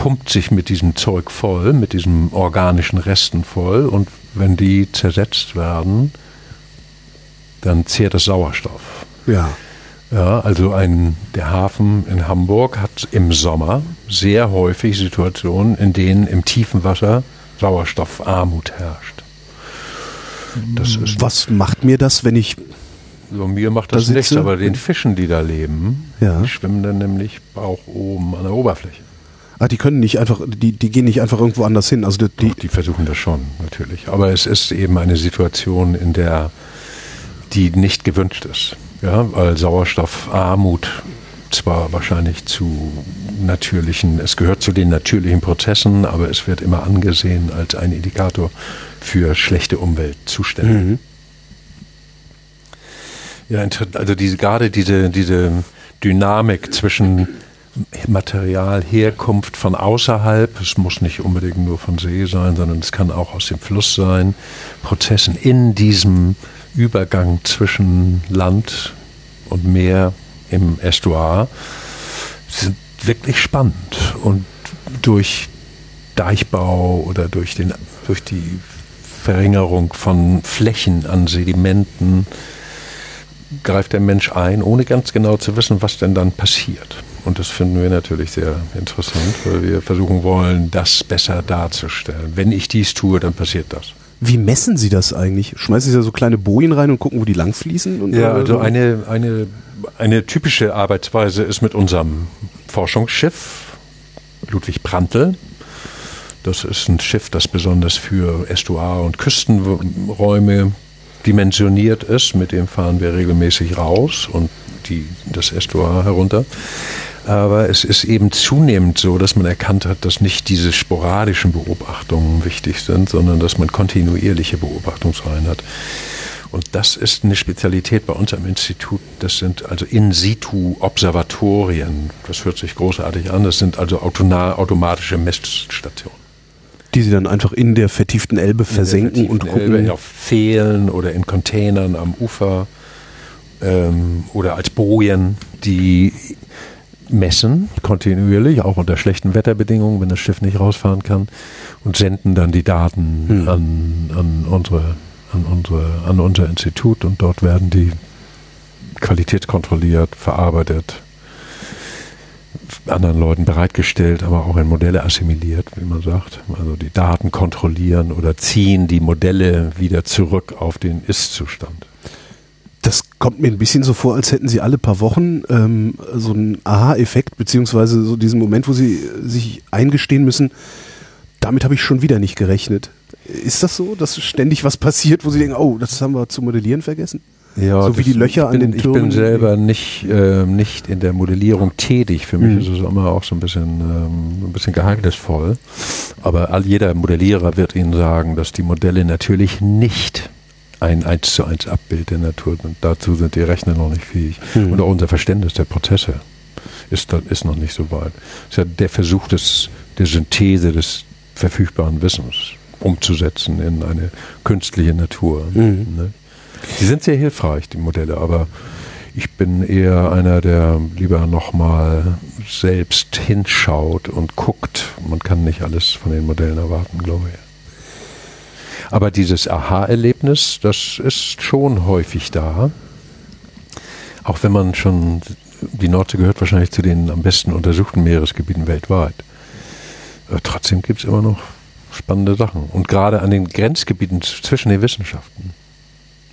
pumpt sich mit diesem Zeug voll, mit diesen organischen Resten voll und wenn die zersetzt werden, dann zehrt es Sauerstoff. Ja. Ja, also ein, der Hafen in Hamburg hat im Sommer sehr häufig Situationen, in denen im tiefen Wasser Sauerstoffarmut herrscht. Das ist Was macht mir das, wenn ich. So, mir macht das da nichts, aber den Fischen, die da leben, ja. die schwimmen dann nämlich auch oben an der Oberfläche. Ah, die können nicht einfach, die, die gehen nicht einfach irgendwo anders hin. Also die, Doch, die versuchen das schon, natürlich. Aber es ist eben eine Situation, in der die nicht gewünscht ist. Ja, weil Sauerstoffarmut zwar wahrscheinlich zu natürlichen, es gehört zu den natürlichen Prozessen, aber es wird immer angesehen als ein Indikator für schlechte Umweltzustände. Mhm. Ja, also diese, gerade diese, diese Dynamik zwischen Materialherkunft von außerhalb, es muss nicht unbedingt nur von See sein, sondern es kann auch aus dem Fluss sein, Prozessen in diesem Übergang zwischen Land und Meer im Estuar sind wirklich spannend. Und durch Deichbau oder durch, den, durch die Verringerung von Flächen an Sedimenten greift der Mensch ein, ohne ganz genau zu wissen, was denn dann passiert. Und das finden wir natürlich sehr interessant, weil wir versuchen wollen, das besser darzustellen. Wenn ich dies tue, dann passiert das. Wie messen Sie das eigentlich? Schmeißen Sie da so kleine Bojen rein und gucken, wo die langfließen? Ja, also eine, eine, eine typische Arbeitsweise ist mit unserem Forschungsschiff Ludwig Prantl. Das ist ein Schiff, das besonders für Estuar- und Küstenräume dimensioniert ist. Mit dem fahren wir regelmäßig raus und die, das Estuar herunter. Aber es ist eben zunehmend so, dass man erkannt hat, dass nicht diese sporadischen Beobachtungen wichtig sind, sondern dass man kontinuierliche Beobachtungsreihen hat. Und das ist eine Spezialität bei uns am Institut. Das sind also In-situ-Observatorien. Das hört sich großartig an. Das sind also automatische Messstationen. Die Sie dann einfach in der vertieften Elbe versenken vertieften und gucken. Elbe auf Pfählen oder in Containern am Ufer ähm, oder als Bojen, die messen kontinuierlich, auch unter schlechten Wetterbedingungen, wenn das Schiff nicht rausfahren kann, und senden dann die Daten hm. an, an, unsere, an, unsere, an unser Institut und dort werden die qualitätskontrolliert, verarbeitet, anderen Leuten bereitgestellt, aber auch in Modelle assimiliert, wie man sagt. Also die Daten kontrollieren oder ziehen die Modelle wieder zurück auf den Ist-Zustand. Kommt mir ein bisschen so vor, als hätten sie alle paar Wochen ähm, so einen Aha-Effekt, beziehungsweise so diesen Moment, wo sie sich eingestehen müssen, damit habe ich schon wieder nicht gerechnet. Ist das so, dass ständig was passiert, wo sie denken, oh, das haben wir zu modellieren vergessen? Ja, so wie die Löcher bin, an den Türen. Ich bin selber nicht, äh, nicht in der Modellierung tätig. Für mich mhm. ist es immer auch so ein bisschen, ähm, ein bisschen geheimnisvoll. Aber all, jeder Modellierer wird Ihnen sagen, dass die Modelle natürlich nicht ein 1 zu 1 Abbild der Natur sind. Dazu sind die Rechner noch nicht fähig. Mhm. Und auch unser Verständnis der Prozesse ist, ist noch nicht so weit. Es ist ja der Versuch des, der Synthese des verfügbaren Wissens umzusetzen in eine künstliche Natur. Mhm. Ne? Die sind sehr hilfreich, die Modelle, aber ich bin eher einer, der lieber nochmal selbst hinschaut und guckt. Man kann nicht alles von den Modellen erwarten, glaube ich. Aber dieses Aha-Erlebnis, das ist schon häufig da. Auch wenn man schon, die Nordsee gehört wahrscheinlich zu den am besten untersuchten Meeresgebieten weltweit. Aber trotzdem gibt es immer noch spannende Sachen. Und gerade an den Grenzgebieten zwischen den Wissenschaften.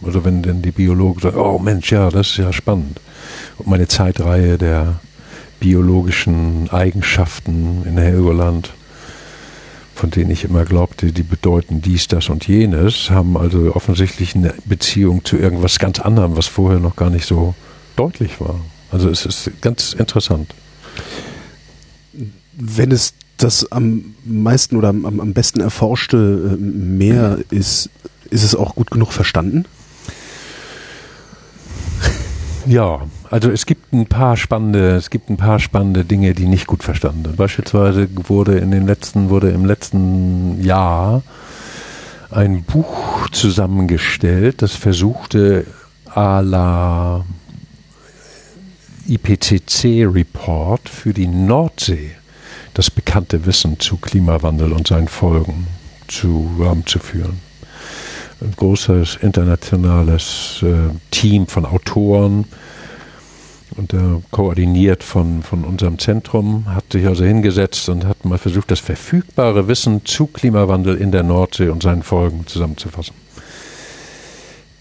Also wenn denn die Biologen sagen, oh Mensch, ja, das ist ja spannend. Und meine Zeitreihe der biologischen Eigenschaften in Helgoland von denen ich immer glaubte, die bedeuten dies, das und jenes, haben also offensichtlich eine Beziehung zu irgendwas ganz anderem, was vorher noch gar nicht so deutlich war. Also es ist ganz interessant. Wenn es das am meisten oder am, am besten erforschte äh, Meer ist, ist es auch gut genug verstanden? Ja, also es gibt ein paar spannende, es gibt ein paar spannende Dinge, die nicht gut verstanden sind. Beispielsweise wurde in den letzten, wurde im letzten Jahr ein Buch zusammengestellt, das versuchte à la IPCC-Report für die Nordsee das bekannte Wissen zu Klimawandel und seinen Folgen zu führen. Ein großes internationales äh, Team von Autoren, und äh, koordiniert von, von unserem Zentrum, hat sich also hingesetzt und hat mal versucht, das verfügbare Wissen zu Klimawandel in der Nordsee und seinen Folgen zusammenzufassen.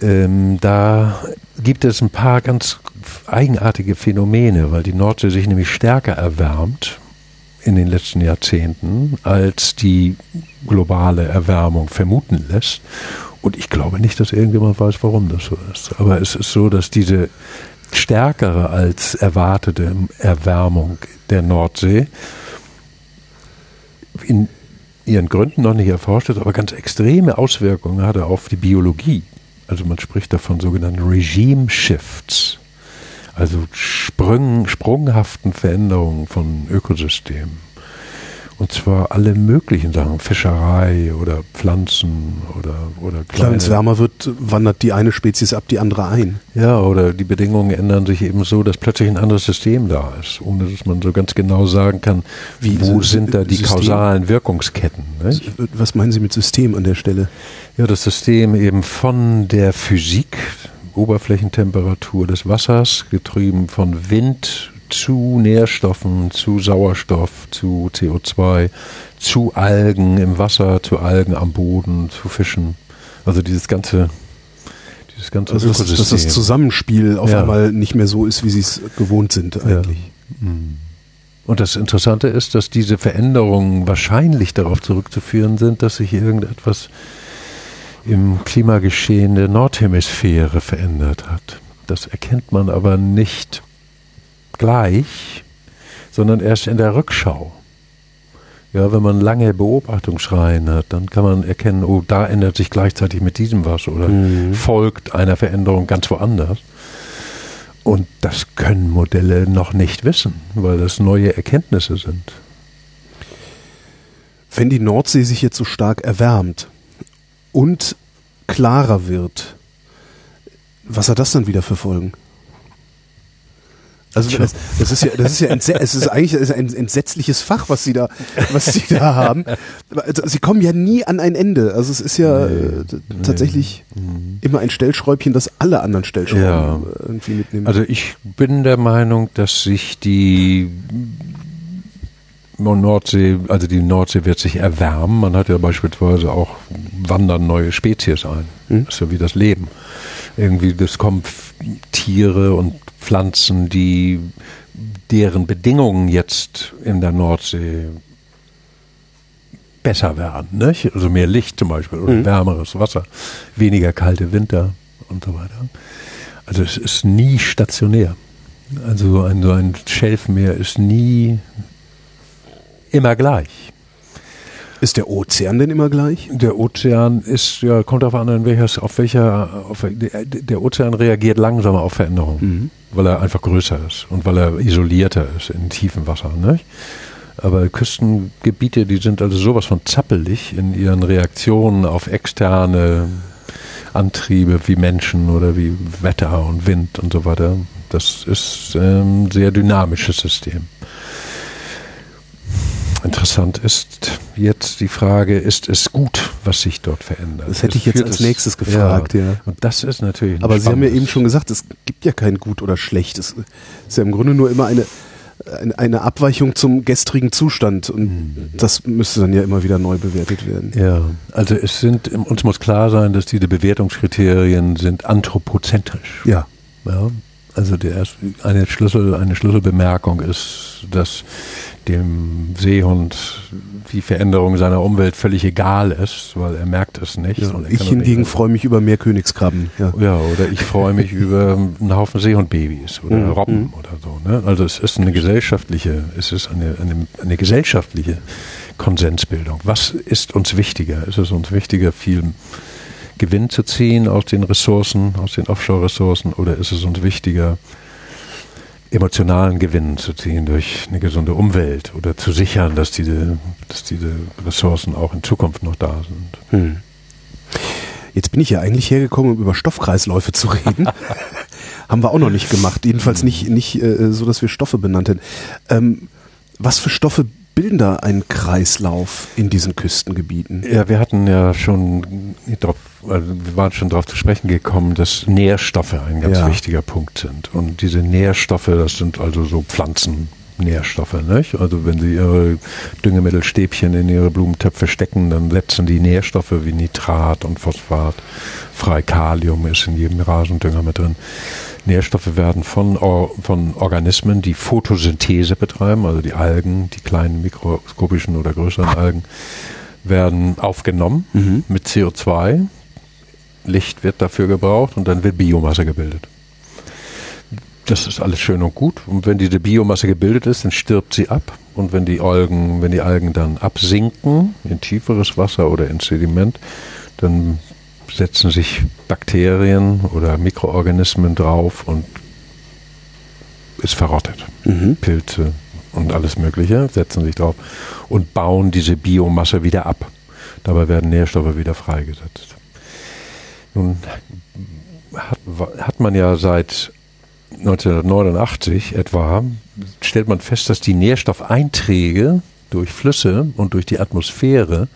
Ähm, da gibt es ein paar ganz eigenartige Phänomene, weil die Nordsee sich nämlich stärker erwärmt in den letzten Jahrzehnten, als die globale Erwärmung vermuten lässt. Und ich glaube nicht, dass irgendjemand weiß, warum das so ist. Aber es ist so, dass diese stärkere als erwartete Erwärmung der Nordsee in ihren Gründen noch nicht erforscht aber ganz extreme Auswirkungen hatte auf die Biologie. Also man spricht davon sogenannten Regime Shifts, also Sprung, sprunghaften Veränderungen von Ökosystemen. Und zwar alle möglichen Sachen, Fischerei oder Pflanzen oder oder Klar, wenn es wärmer wird, wandert die eine Spezies ab die andere ein. Ja, oder die Bedingungen ändern sich eben so, dass plötzlich ein anderes System da ist, ohne dass man so ganz genau sagen kann, Wie, wo sind da die System? kausalen Wirkungsketten. Nicht? Was meinen Sie mit System an der Stelle? Ja, das System eben von der Physik, Oberflächentemperatur des Wassers, getrieben von Wind, zu Nährstoffen, zu Sauerstoff, zu CO2, zu Algen im Wasser, zu Algen am Boden, zu Fischen. Also dieses ganze, dieses ganze also dass, dass das Zusammenspiel auf ja. einmal nicht mehr so ist, wie sie es gewohnt sind eigentlich. Ja. Mhm. Und das Interessante ist, dass diese Veränderungen wahrscheinlich darauf zurückzuführen sind, dass sich irgendetwas im Klimageschehen der Nordhemisphäre verändert hat. Das erkennt man aber nicht gleich, sondern erst in der Rückschau. Ja, wenn man lange Beobachtungsreihen hat, dann kann man erkennen, oh, da ändert sich gleichzeitig mit diesem was oder mhm. folgt einer Veränderung ganz woanders. Und das können Modelle noch nicht wissen, weil das neue Erkenntnisse sind. Wenn die Nordsee sich jetzt so stark erwärmt und klarer wird, was hat das dann wieder für Folgen? Also das, das, ist ja, das ist ja es ist eigentlich ein entsetzliches Fach, was sie da, was sie da haben. Also sie kommen ja nie an ein Ende. Also es ist ja nee, äh, tatsächlich nee. immer ein Stellschräubchen, das alle anderen Stellschrauben ja. irgendwie mitnehmen. Also ich bin der Meinung, dass sich die Nordsee, also die Nordsee wird sich erwärmen. Man hat ja beispielsweise auch wandern neue Spezies ein. Hm? Das ist ja wie das Leben. Irgendwie, das kommen Tiere und Pflanzen, die deren Bedingungen jetzt in der Nordsee besser werden. Nicht? Also mehr Licht zum Beispiel oder mhm. wärmeres Wasser, weniger kalte Winter und so weiter. Also es ist nie stationär. Also ein, so ein Schelfmeer ist nie immer gleich. Ist der Ozean denn immer gleich? Der Ozean ist, ja, kommt darauf an, in welcher, auf welcher, auf, der Ozean reagiert langsamer auf Veränderungen, mhm. weil er einfach größer ist und weil er isolierter ist in tiefem Wasser. Nicht? Aber Küstengebiete, die sind also sowas von zappelig in ihren Reaktionen auf externe Antriebe wie Menschen oder wie Wetter und Wind und so weiter. Das ist ein ähm, sehr dynamisches System. Interessant ist jetzt die Frage, ist es gut, was sich dort verändert? Das hätte ich jetzt als nächstes gefragt, ja. ja. Und das ist natürlich. Aber Sie haben ja eben schon gesagt, es gibt ja kein gut oder schlecht. Es ist ja im Grunde nur immer eine, eine Abweichung zum gestrigen Zustand und mhm. das müsste dann ja immer wieder neu bewertet werden. Ja, also es sind, uns muss klar sein, dass diese Bewertungskriterien sind anthropozentrisch. Ja. ja also der, eine, Schlüssel, eine Schlüsselbemerkung ist, dass dem Seehund die Veränderung seiner Umwelt völlig egal ist, weil er merkt es nicht. Ja, ich hingegen freue mich über mehr Königskrabben. Ja, ja oder ich freue mich über einen Haufen Seehundbabys oder mhm. Robben mhm. oder so. Ne? Also es ist eine gesellschaftliche, es ist eine, eine, eine gesellschaftliche Konsensbildung. Was ist uns wichtiger? Ist es uns wichtiger, viel Gewinn zu ziehen aus den Ressourcen, aus den Offshore-Ressourcen, oder ist es uns wichtiger, emotionalen Gewinn zu ziehen durch eine gesunde Umwelt oder zu sichern, dass diese, dass diese Ressourcen auch in Zukunft noch da sind. Hm. Jetzt bin ich ja eigentlich hergekommen, um über Stoffkreisläufe zu reden. Haben wir auch noch nicht gemacht. Jedenfalls nicht, nicht äh, so, dass wir Stoffe benannt hätten. Ähm, was für Stoffe bilden da einen Kreislauf in diesen Küstengebieten? Ja, wir hatten ja schon drauf, also wir waren schon darauf zu sprechen gekommen, dass Nährstoffe ein ganz ja. wichtiger Punkt sind. Und diese Nährstoffe, das sind also so Pflanzen, Nährstoffe. Nicht? Also wenn Sie Ihre Düngemittelstäbchen in Ihre Blumentöpfe stecken, dann setzen die Nährstoffe wie Nitrat und Phosphat frei. Kalium ist in jedem Rasendünger mit drin. Nährstoffe werden von, von Organismen, die Photosynthese betreiben, also die Algen, die kleinen mikroskopischen oder größeren Algen, werden aufgenommen mhm. mit CO2. Licht wird dafür gebraucht und dann wird Biomasse gebildet das ist alles schön und gut. Und wenn diese Biomasse gebildet ist, dann stirbt sie ab. Und wenn die Algen, wenn die Algen dann absinken in tieferes Wasser oder ins Sediment, dann setzen sich Bakterien oder Mikroorganismen drauf und ist verrottet. Mhm. Pilze und alles Mögliche setzen sich drauf und bauen diese Biomasse wieder ab. Dabei werden Nährstoffe wieder freigesetzt. Nun hat, hat man ja seit 1989 etwa stellt man fest, dass die Nährstoffeinträge durch Flüsse und durch die Atmosphäre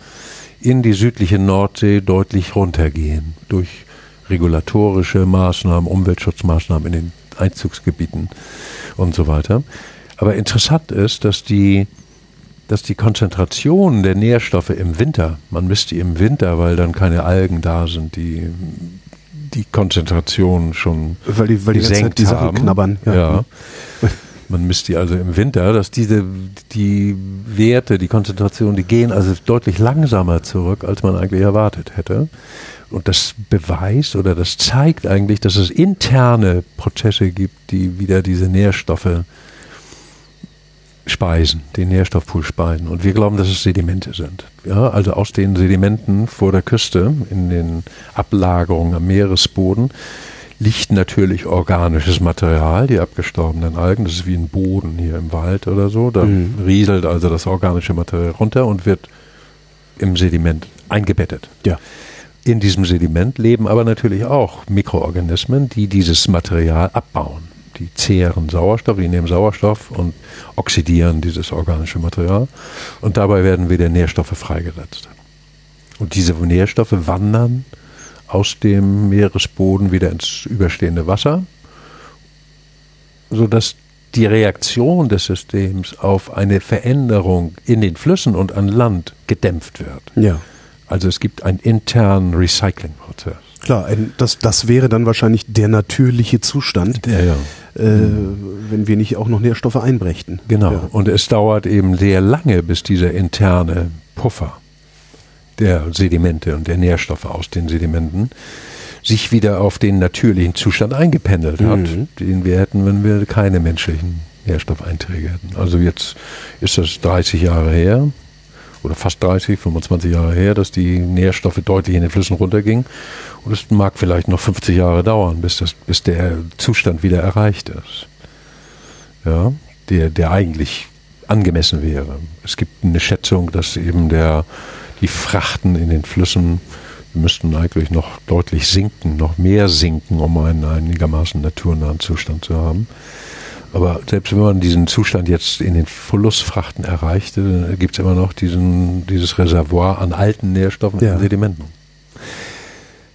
in die südliche Nordsee deutlich runtergehen. Durch regulatorische Maßnahmen, Umweltschutzmaßnahmen in den Einzugsgebieten und so weiter. Aber interessant ist, dass die, dass die Konzentration der Nährstoffe im Winter, man misst die im Winter, weil dann keine Algen da sind, die die Konzentration schon weil die, weil die, gesenkt die Sachen knabbern. Ja. ja. Man misst die also im Winter, dass diese die Werte, die Konzentration, die gehen also deutlich langsamer zurück, als man eigentlich erwartet hätte. Und das beweist oder das zeigt eigentlich, dass es interne Prozesse gibt, die wieder diese Nährstoffe speisen, den Nährstoffpool speisen. Und wir glauben, dass es Sedimente sind. Ja, also aus den Sedimenten vor der Küste, in den Ablagerungen am Meeresboden, liegt natürlich organisches Material, die abgestorbenen Algen. Das ist wie ein Boden hier im Wald oder so. Da mhm. rieselt also das organische Material runter und wird im Sediment eingebettet. Ja. In diesem Sediment leben aber natürlich auch Mikroorganismen, die dieses Material abbauen die zehren Sauerstoff, die nehmen Sauerstoff und oxidieren dieses organische Material. Und dabei werden wieder Nährstoffe freigesetzt. Und diese Nährstoffe wandern aus dem Meeresboden wieder ins überstehende Wasser, sodass die Reaktion des Systems auf eine Veränderung in den Flüssen und an Land gedämpft wird. Ja. Also es gibt einen internen Recyclingprozess. Klar, ein, das, das wäre dann wahrscheinlich der natürliche Zustand, ja, ja. Äh, wenn wir nicht auch noch Nährstoffe einbrächten. Genau, ja. und es dauert eben sehr lange, bis dieser interne Puffer der Sedimente und der Nährstoffe aus den Sedimenten sich wieder auf den natürlichen Zustand eingependelt hat, mhm. den wir hätten, wenn wir keine menschlichen Nährstoffeinträge hätten. Also jetzt ist das 30 Jahre her, oder fast 30, 25 Jahre her, dass die Nährstoffe deutlich in den Flüssen runtergingen. Und es mag vielleicht noch 50 Jahre dauern, bis, das, bis der Zustand wieder erreicht ist. Ja, der, der eigentlich angemessen wäre. Es gibt eine Schätzung, dass eben der, die Frachten in den Flüssen müssten eigentlich noch deutlich sinken, noch mehr sinken, um einen einigermaßen naturnahen Zustand zu haben. Aber selbst wenn man diesen Zustand jetzt in den Flussfrachten erreichte, gibt es immer noch diesen, dieses Reservoir an alten Nährstoffen ja. und Sedimenten.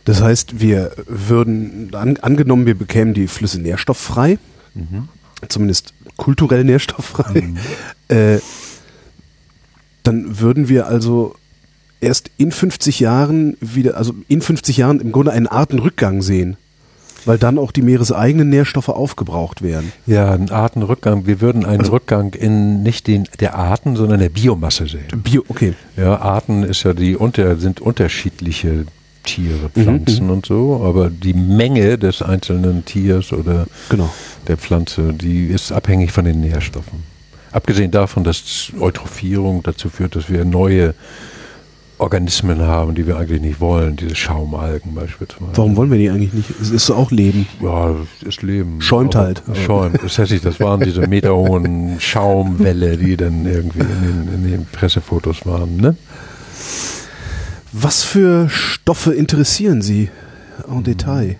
Das heißt, wir würden, an, angenommen, wir bekämen die Flüsse nährstofffrei, mhm. zumindest kulturell nährstofffrei, mhm. äh, dann würden wir also erst in 50 Jahren wieder, also in 50 Jahren im Grunde einen Artenrückgang sehen. Weil dann auch die meereseigenen Nährstoffe aufgebraucht werden. Ja, ein Artenrückgang. Wir würden einen also, Rückgang in nicht den der Arten, sondern der Biomasse sehen. Bio, okay. Ja, Arten ist ja die unter sind unterschiedliche Tiere, mhm, Pflanzen mhm. und so, aber die Menge des einzelnen Tiers oder genau. der Pflanze, die ist abhängig von den Nährstoffen. Abgesehen davon, dass Eutrophierung dazu führt, dass wir neue Organismen haben, die wir eigentlich nicht wollen, diese Schaumalgen beispielsweise. Warum wollen wir die eigentlich nicht? Es ist auch Leben. Ja, es ist Leben. Schäumt halt. Schäumt. Das heißt, das waren diese meterhohen Schaumwelle, die dann irgendwie in den, in den Pressefotos waren, ne? Was für Stoffe interessieren Sie en Detail?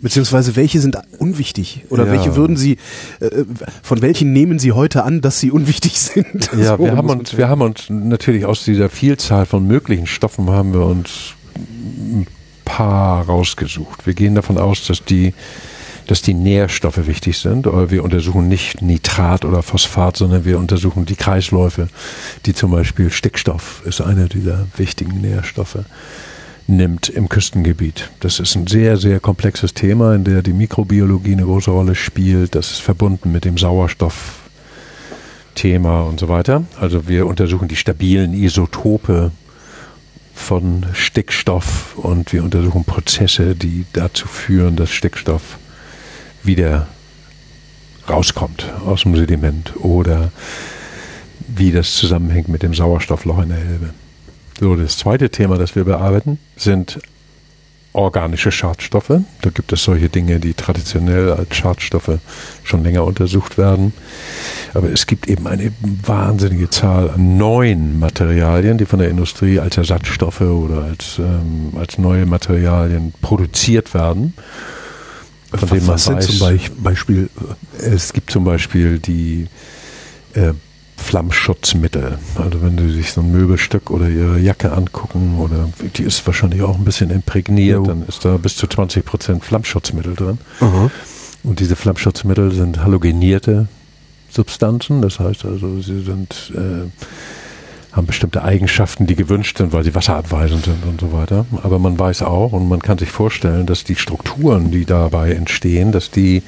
Beziehungsweise welche sind unwichtig? Oder ja. welche würden Sie, äh, von welchen nehmen Sie heute an, dass sie unwichtig sind? Ja, so wir haben uns, wir haben uns natürlich aus dieser Vielzahl von möglichen Stoffen haben wir uns ein paar rausgesucht. Wir gehen davon aus, dass die, dass die Nährstoffe wichtig sind. Aber wir untersuchen nicht Nitrat oder Phosphat, sondern wir untersuchen die Kreisläufe, die zum Beispiel Stickstoff ist einer dieser wichtigen Nährstoffe nimmt im Küstengebiet. Das ist ein sehr, sehr komplexes Thema, in der die Mikrobiologie eine große Rolle spielt. Das ist verbunden mit dem Sauerstoffthema und so weiter. Also wir untersuchen die stabilen Isotope von Stickstoff und wir untersuchen Prozesse, die dazu führen, dass Stickstoff wieder rauskommt aus dem Sediment oder wie das zusammenhängt mit dem Sauerstoffloch in der Elbe. So, das zweite Thema, das wir bearbeiten, sind organische Schadstoffe. Da gibt es solche Dinge, die traditionell als Schadstoffe schon länger untersucht werden. Aber es gibt eben eine wahnsinnige Zahl an neuen Materialien, die von der Industrie als Ersatzstoffe oder als, ähm, als neue Materialien produziert werden. Von denen man Was weiß, zum Beispiel? Es gibt zum Beispiel die äh, Flammschutzmittel. Also wenn Sie sich so ein Möbelstück oder Ihre Jacke angucken oder die ist wahrscheinlich auch ein bisschen imprägniert, jo. dann ist da bis zu 20 Prozent Flammschutzmittel drin. Mhm. Und diese Flammschutzmittel sind halogenierte Substanzen, das heißt also, sie sind äh, haben bestimmte Eigenschaften, die gewünscht sind, weil sie wasserabweisend sind und so weiter. Aber man weiß auch und man kann sich vorstellen, dass die Strukturen, die dabei entstehen, dass die,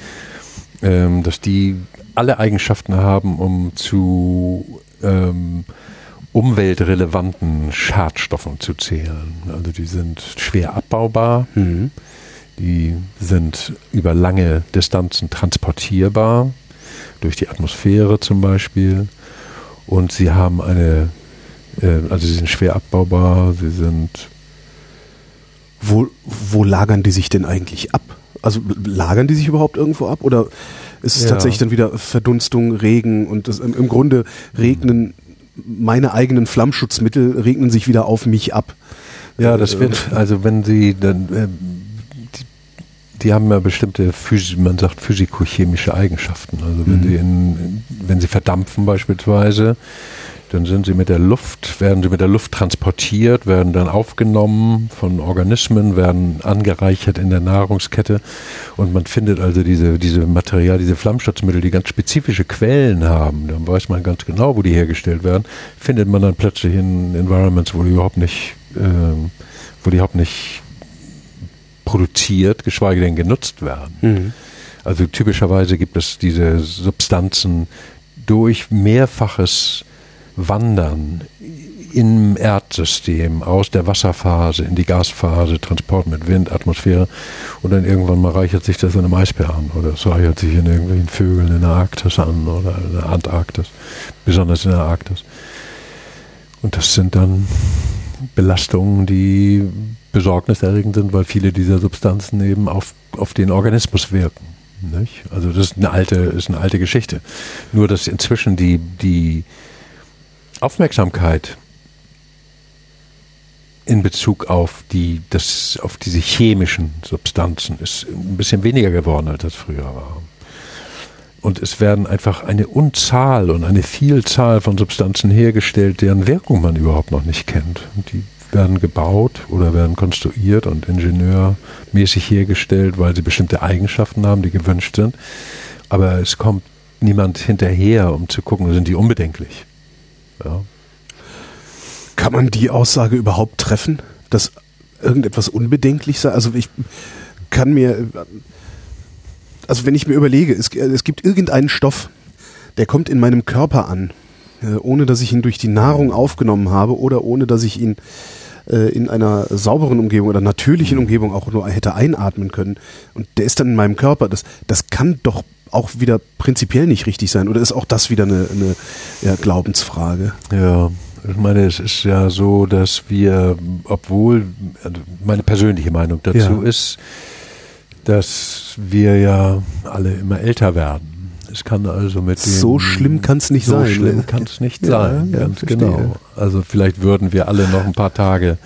ähm, dass die alle Eigenschaften haben, um zu ähm, umweltrelevanten Schadstoffen zu zählen. Also die sind schwer abbaubar, mhm. die sind über lange Distanzen transportierbar, durch die Atmosphäre zum Beispiel. Und sie haben eine, äh, also sie sind schwer abbaubar, sie sind. Wo, wo lagern die sich denn eigentlich ab? Also lagern die sich überhaupt irgendwo ab? Oder ist es ja. tatsächlich dann wieder Verdunstung, Regen und das, im, im Grunde regnen meine eigenen Flammschutzmittel regnen sich wieder auf mich ab. Ja, das wird, also wenn Sie dann, äh, die, die, haben ja bestimmte, Physi man sagt physikochemische Eigenschaften. Also wenn mhm. Sie in, wenn Sie verdampfen beispielsweise, dann sind sie mit der Luft, werden sie mit der Luft transportiert, werden dann aufgenommen von Organismen, werden angereichert in der Nahrungskette und man findet also diese, diese Material, diese Flammschutzmittel, die ganz spezifische Quellen haben, dann weiß man ganz genau, wo die hergestellt werden, findet man dann plötzlich in Environments, wo die überhaupt nicht, äh, wo die überhaupt nicht produziert, geschweige denn genutzt werden. Mhm. Also typischerweise gibt es diese Substanzen durch mehrfaches Wandern im Erdsystem aus der Wasserphase in die Gasphase, Transport mit Wind, Atmosphäre und dann irgendwann mal reichert sich das in einem Eisbär an oder es reichert sich in irgendwelchen Vögeln in der Arktis an oder in der Antarktis, besonders in der Arktis. Und das sind dann Belastungen, die besorgniserregend sind, weil viele dieser Substanzen eben auf, auf den Organismus wirken. Nicht? Also das ist eine alte, ist eine alte Geschichte. Nur dass inzwischen die, die Aufmerksamkeit in Bezug auf die, das, auf diese chemischen Substanzen ist ein bisschen weniger geworden, als das früher war. Und es werden einfach eine Unzahl und eine Vielzahl von Substanzen hergestellt, deren Wirkung man überhaupt noch nicht kennt. Die werden gebaut oder werden konstruiert und ingenieurmäßig hergestellt, weil sie bestimmte Eigenschaften haben, die gewünscht sind. Aber es kommt niemand hinterher, um zu gucken, sind die unbedenklich. Ja. Kann man die Aussage überhaupt treffen, dass irgendetwas unbedenklich sei? Also ich, kann mir, also wenn ich mir überlege, es, es gibt irgendeinen Stoff, der kommt in meinem Körper an, äh, ohne dass ich ihn durch die Nahrung aufgenommen habe oder ohne dass ich ihn äh, in einer sauberen Umgebung oder natürlichen Umgebung auch nur hätte einatmen können. Und der ist dann in meinem Körper. Das, das kann doch auch wieder prinzipiell nicht richtig sein. Oder ist auch das wieder eine, eine ja, Glaubensfrage? Ja, ich meine, es ist ja so, dass wir, obwohl, also meine persönliche Meinung dazu ja. ist, dass wir ja alle immer älter werden. Es kann also mit So schlimm kann es nicht so sein. So schlimm kann es nicht ja, sein, ja, ganz genau. Also vielleicht würden wir alle noch ein paar Tage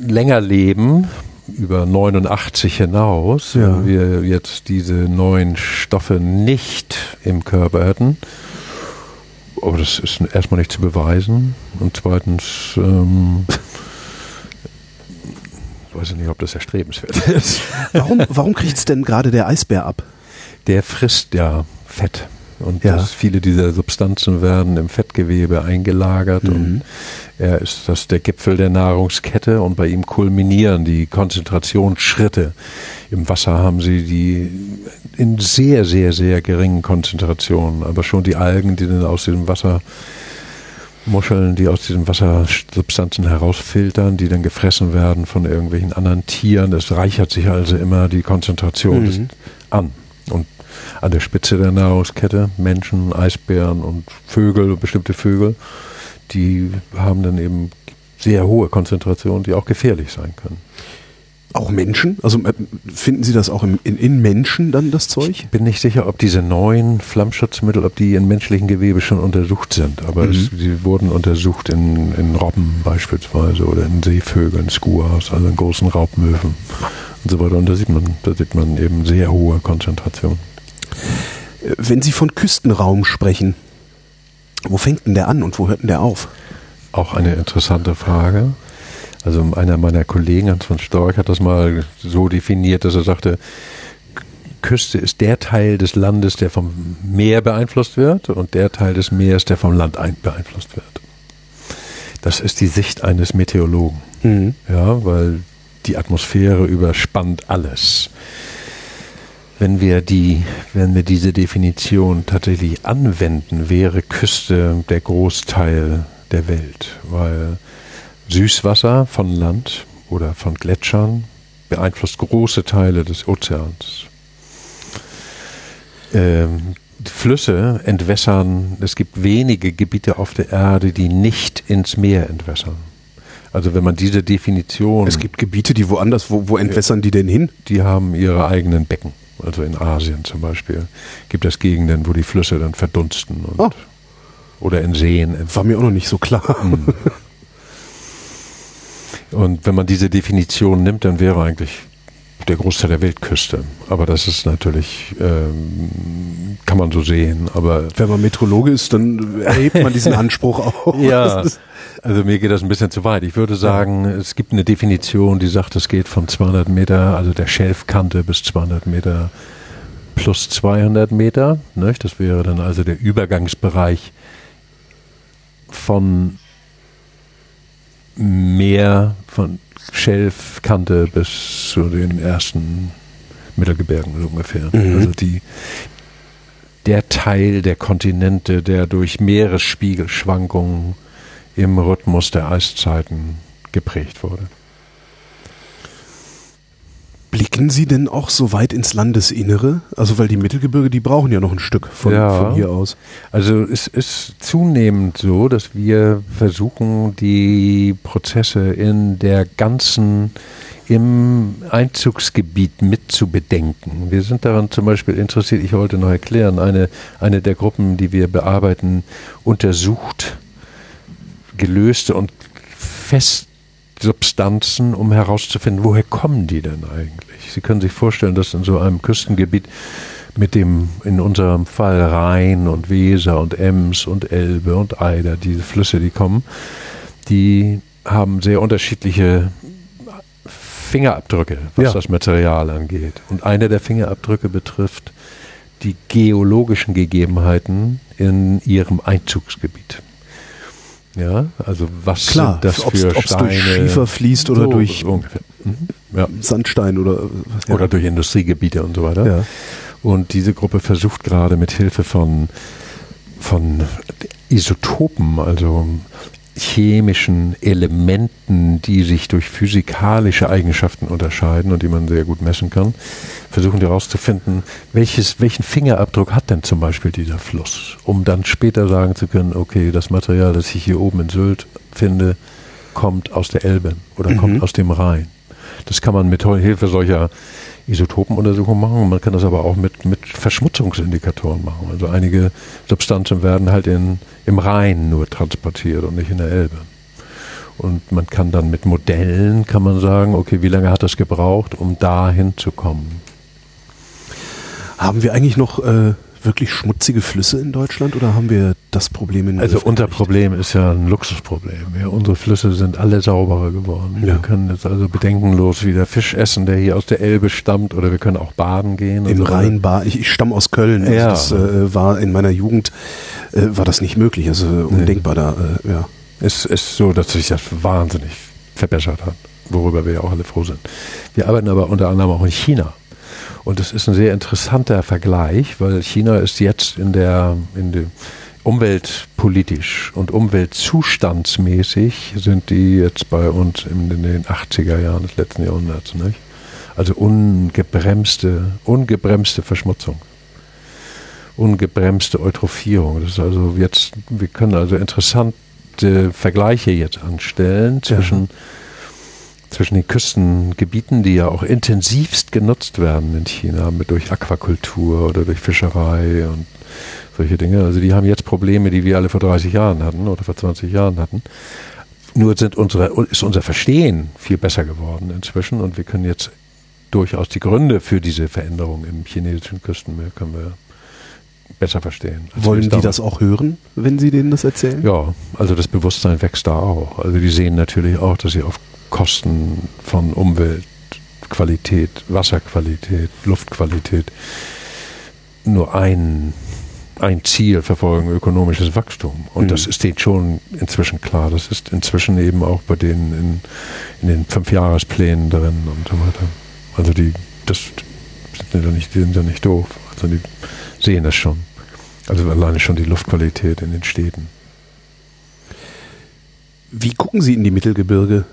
länger leben, über 89 hinaus, ja. wenn wir jetzt diese neuen Stoffe nicht im Körper hätten. Aber das ist erstmal nicht zu beweisen. Und zweitens, ähm, weiß ich nicht, ob das erstrebenswert ist. Warum, warum kriegt es denn gerade der Eisbär ab? Der frisst ja Fett. Und ja. viele dieser Substanzen werden im Fettgewebe eingelagert mhm. und er ist das der Gipfel der Nahrungskette und bei ihm kulminieren die Konzentrationsschritte. Im Wasser haben sie die in sehr, sehr, sehr geringen Konzentrationen, aber schon die Algen, die dann aus diesem Wasser Muscheln, die aus diesen Wassersubstanzen herausfiltern, die dann gefressen werden von irgendwelchen anderen Tieren. Es reichert sich also immer die Konzentration mhm. an. Und an der Spitze der Nahrungskette Menschen, Eisbären und Vögel, bestimmte Vögel, die haben dann eben sehr hohe Konzentrationen, die auch gefährlich sein können. Auch Menschen? Also äh, finden Sie das auch in, in, in, Menschen dann, das Zeug? Ich bin nicht sicher, ob diese neuen Flammschutzmittel, ob die in menschlichen Gewebe schon untersucht sind. Aber mhm. sie wurden untersucht in, in Robben beispielsweise oder in Seevögeln, Skuas, also in großen Raubmöwen und so weiter. Und da sieht man, da sieht man eben sehr hohe Konzentrationen. Wenn Sie von Küstenraum sprechen, wo fängt denn der an und wo hört denn der auf? Auch eine interessante Frage. Also einer meiner Kollegen, Hans von Storch, hat das mal so definiert, dass er sagte, Küste ist der Teil des Landes, der vom Meer beeinflusst wird und der Teil des Meeres, der vom Land beeinflusst wird. Das ist die Sicht eines Meteorologen. Mhm. Ja, weil die Atmosphäre überspannt alles. Wenn wir die, wenn wir diese Definition tatsächlich anwenden, wäre Küste der Großteil der Welt, weil Süßwasser von Land oder von Gletschern beeinflusst große Teile des Ozeans. Ähm, Flüsse entwässern, es gibt wenige Gebiete auf der Erde, die nicht ins Meer entwässern. Also wenn man diese Definition. Es gibt Gebiete, die woanders, wo, wo entwässern die denn hin? Die haben ihre eigenen Becken. Also in Asien zum Beispiel gibt es Gegenden, wo die Flüsse dann verdunsten. Und, oh. Oder in Seen. War mir auch noch nicht so klar. Mhm. Und wenn man diese Definition nimmt, dann wäre eigentlich der Großteil der Weltküste. Aber das ist natürlich, ähm, kann man so sehen. Aber wenn man Metrologe ist, dann erhebt man diesen Anspruch auch. ja, also mir geht das ein bisschen zu weit. Ich würde sagen, ja. es gibt eine Definition, die sagt, es geht von 200 Meter, also der Schelfkante bis 200 Meter plus 200 Meter. Ne? Das wäre dann also der Übergangsbereich von Meer, von Schelfkante bis zu den ersten Mittelgebirgen so ungefähr. Mhm. Also die, der Teil der Kontinente, der durch Meeresspiegelschwankungen im Rhythmus der Eiszeiten geprägt wurde. Blicken Sie denn auch so weit ins Landesinnere? Also weil die Mittelgebirge, die brauchen ja noch ein Stück von, ja, von hier aus. Also es ist zunehmend so, dass wir versuchen, die Prozesse in der ganzen im Einzugsgebiet mit zu bedenken. Wir sind daran zum Beispiel interessiert, ich wollte noch erklären, eine, eine der Gruppen, die wir bearbeiten, untersucht gelöste und Festsubstanzen, um herauszufinden, woher kommen die denn eigentlich? Sie können sich vorstellen, dass in so einem Küstengebiet mit dem, in unserem Fall Rhein und Weser und Ems und Elbe und Eider, diese Flüsse, die kommen, die haben sehr unterschiedliche Fingerabdrücke, was ja. das Material angeht. Und einer der Fingerabdrücke betrifft die geologischen Gegebenheiten in ihrem Einzugsgebiet. Ja, also was Klar, das für ob's, Steine? durch Schiefer fließt oder so, durch mhm. ja. Sandstein oder ja. oder durch Industriegebiete und so weiter. Ja. Und diese Gruppe versucht gerade mit Hilfe von von Isotopen, also chemischen Elementen, die sich durch physikalische Eigenschaften unterscheiden und die man sehr gut messen kann, versuchen herauszufinden, welches, welchen Fingerabdruck hat denn zum Beispiel dieser Fluss, um dann später sagen zu können, okay, das Material, das ich hier oben in Sylt finde, kommt aus der Elbe oder mhm. kommt aus dem Rhein. Das kann man mit Hilfe solcher Isotopenuntersuchungen machen. Man kann das aber auch mit, mit Verschmutzungsindikatoren machen. Also einige Substanzen werden halt in, im Rhein nur transportiert und nicht in der Elbe. Und man kann dann mit Modellen, kann man sagen, okay, wie lange hat das gebraucht, um da hinzukommen? Haben wir eigentlich noch äh, wirklich schmutzige Flüsse in Deutschland oder haben wir das Problem in Also unser Problem ist ja ein Luxusproblem. Ja, unsere Flüsse sind alle sauberer geworden. Ja. Wir können jetzt also bedenkenlos wieder Fisch essen, der hier aus der Elbe stammt, oder wir können auch baden gehen. Im so. Rhein baden. Ich, ich stamme aus Köln. Also ja. Das äh, war in meiner Jugend äh, war das nicht möglich. Also undenkbar nee. da. Äh, ja. Es ist so, dass sich das wahnsinnig verbessert hat, worüber wir ja auch alle froh sind. Wir arbeiten aber unter anderem auch in China. Und das ist ein sehr interessanter Vergleich, weil China ist jetzt in der, in der umweltpolitisch und umweltzustandsmäßig sind die jetzt bei uns in den 80er Jahren des letzten Jahrhunderts. Nicht? Also ungebremste, ungebremste Verschmutzung. Ungebremste Eutrophierung. Das ist also jetzt, wir können also interessante Vergleiche jetzt anstellen zwischen ja zwischen den Küstengebieten, die ja auch intensivst genutzt werden in China, mit durch Aquakultur oder durch Fischerei und solche Dinge. Also die haben jetzt Probleme, die wir alle vor 30 Jahren hatten oder vor 20 Jahren hatten. Nur sind unsere, ist unser Verstehen viel besser geworden inzwischen und wir können jetzt durchaus die Gründe für diese Veränderung im chinesischen Küstenmeer können wir besser verstehen. Wollen die das auch hören, wenn Sie denen das erzählen? Ja, also das Bewusstsein wächst da auch. Also die sehen natürlich auch, dass sie auf Kosten von Umweltqualität, Wasserqualität, Luftqualität nur ein, ein Ziel verfolgen, ökonomisches Wachstum. Und mhm. das ist denen schon inzwischen klar. Das ist inzwischen eben auch bei denen in, in den Fünfjahresplänen drin und so weiter. Also die, das sind ja nicht, die sind ja nicht doof. Also die sehen das schon. Also alleine schon die Luftqualität in den Städten. Wie gucken Sie in die Mittelgebirge?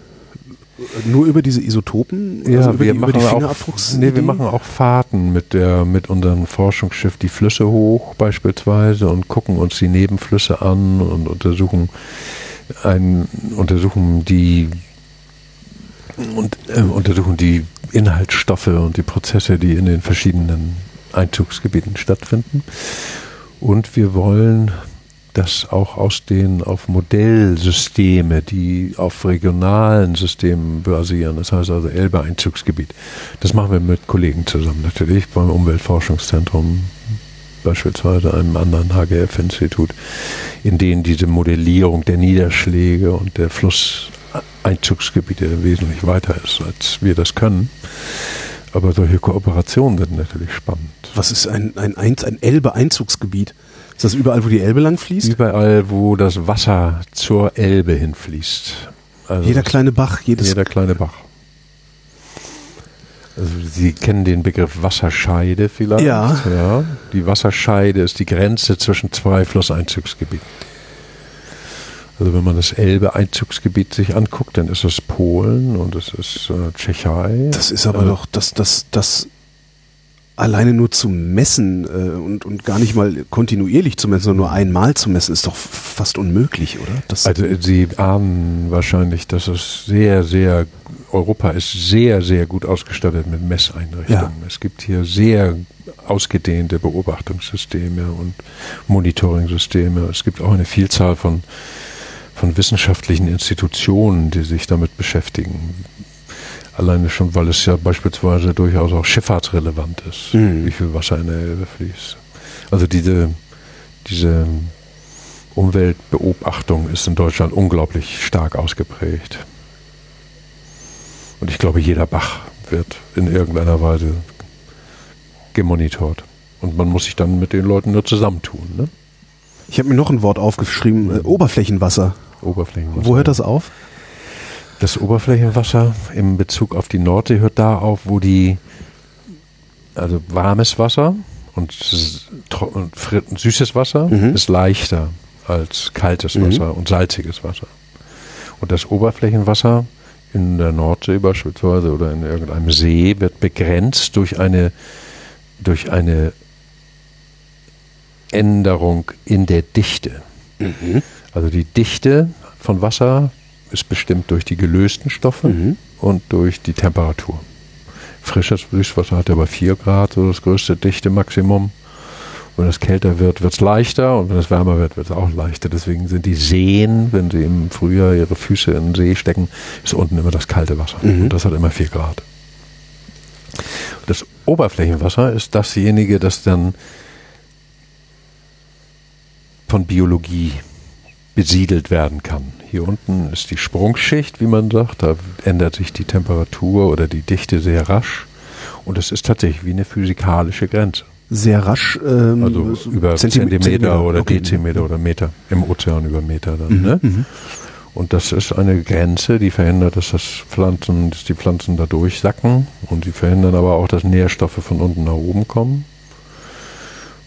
Nur über diese Isotopen? Ja, also wir, die, machen auch, nee, wir machen auch Fahrten mit, der, mit unserem Forschungsschiff die Flüsse hoch beispielsweise und gucken uns die Nebenflüsse an und untersuchen, ein, untersuchen die und äh, untersuchen die Inhaltsstoffe und die Prozesse, die in den verschiedenen Einzugsgebieten stattfinden. Und wir wollen das auch aus den auf Modellsysteme, die auf regionalen Systemen basieren, das heißt also Elbe-Einzugsgebiet. Das machen wir mit Kollegen zusammen natürlich beim Umweltforschungszentrum beispielsweise einem anderen HGF-Institut, in denen diese Modellierung der Niederschläge und der Flusseinzugsgebiete wesentlich weiter ist, als wir das können. Aber solche Kooperationen sind natürlich spannend. Was ist ein, ein, ein Elbe-Einzugsgebiet? Ist das überall, wo die Elbe lang fließt? Überall, wo das Wasser zur Elbe hinfließt. Also jeder kleine Bach, jedes jeder kleine Bach. Also Sie kennen den Begriff Wasserscheide vielleicht. Ja. ja. Die Wasserscheide ist die Grenze zwischen zwei Flusseinzugsgebieten. Also wenn man das Elbe-Einzugsgebiet sich anguckt, dann ist es Polen und es ist äh, Tschechei. Das ist aber äh, doch, das, das, das alleine nur zu messen äh, und, und gar nicht mal kontinuierlich zu messen, sondern nur einmal zu messen, ist doch fast unmöglich, oder? Das also Sie ahnen wahrscheinlich, dass es sehr, sehr, Europa ist sehr, sehr gut ausgestattet mit Messeinrichtungen. Ja. Es gibt hier sehr ausgedehnte Beobachtungssysteme und Monitoring-Systeme. Es gibt auch eine Vielzahl von, von wissenschaftlichen Institutionen, die sich damit beschäftigen. Alleine schon, weil es ja beispielsweise durchaus auch schifffahrtsrelevant ist, mhm. wie viel Wasser in der Elbe fließt. Also diese, diese Umweltbeobachtung ist in Deutschland unglaublich stark ausgeprägt. Und ich glaube, jeder Bach wird in irgendeiner Weise gemonitort. Und man muss sich dann mit den Leuten nur zusammentun. Ne? Ich habe mir noch ein Wort aufgeschrieben, äh, Oberflächenwasser. Oberflächenwasser. Wo hört das auf? Das Oberflächenwasser im Bezug auf die Nordsee hört da auf, wo die, also warmes Wasser und, und süßes Wasser mhm. ist leichter als kaltes mhm. Wasser und salziges Wasser. Und das Oberflächenwasser in der Nordsee beispielsweise oder in irgendeinem See wird begrenzt durch eine, durch eine Änderung in der Dichte. Mhm. Also die Dichte von Wasser ist bestimmt durch die gelösten Stoffe mhm. und durch die Temperatur. Frisches Süßwasser hat aber 4 Grad, so das größte Dichte-Maximum. Wenn es kälter wird, wird es leichter und wenn es wärmer wird, wird es auch leichter. Deswegen sind die Seen, wenn sie im Frühjahr ihre Füße in den See stecken, ist unten immer das kalte Wasser. Mhm. Und das hat immer 4 Grad. Das Oberflächenwasser ist dasjenige, das dann von Biologie besiedelt werden kann. Hier unten ist die Sprungschicht, wie man sagt. Da ändert sich die Temperatur oder die Dichte sehr rasch. Und es ist tatsächlich wie eine physikalische Grenze. Sehr rasch. Ähm, also über Zentimeter, Zentimeter oder okay. Dezimeter oder Meter. Im Ozean über Meter dann. Mhm. Ne? Mhm. Und das ist eine Grenze, die verhindert, dass, das Pflanzen, dass die Pflanzen da durchsacken. Und die verhindern aber auch, dass Nährstoffe von unten nach oben kommen.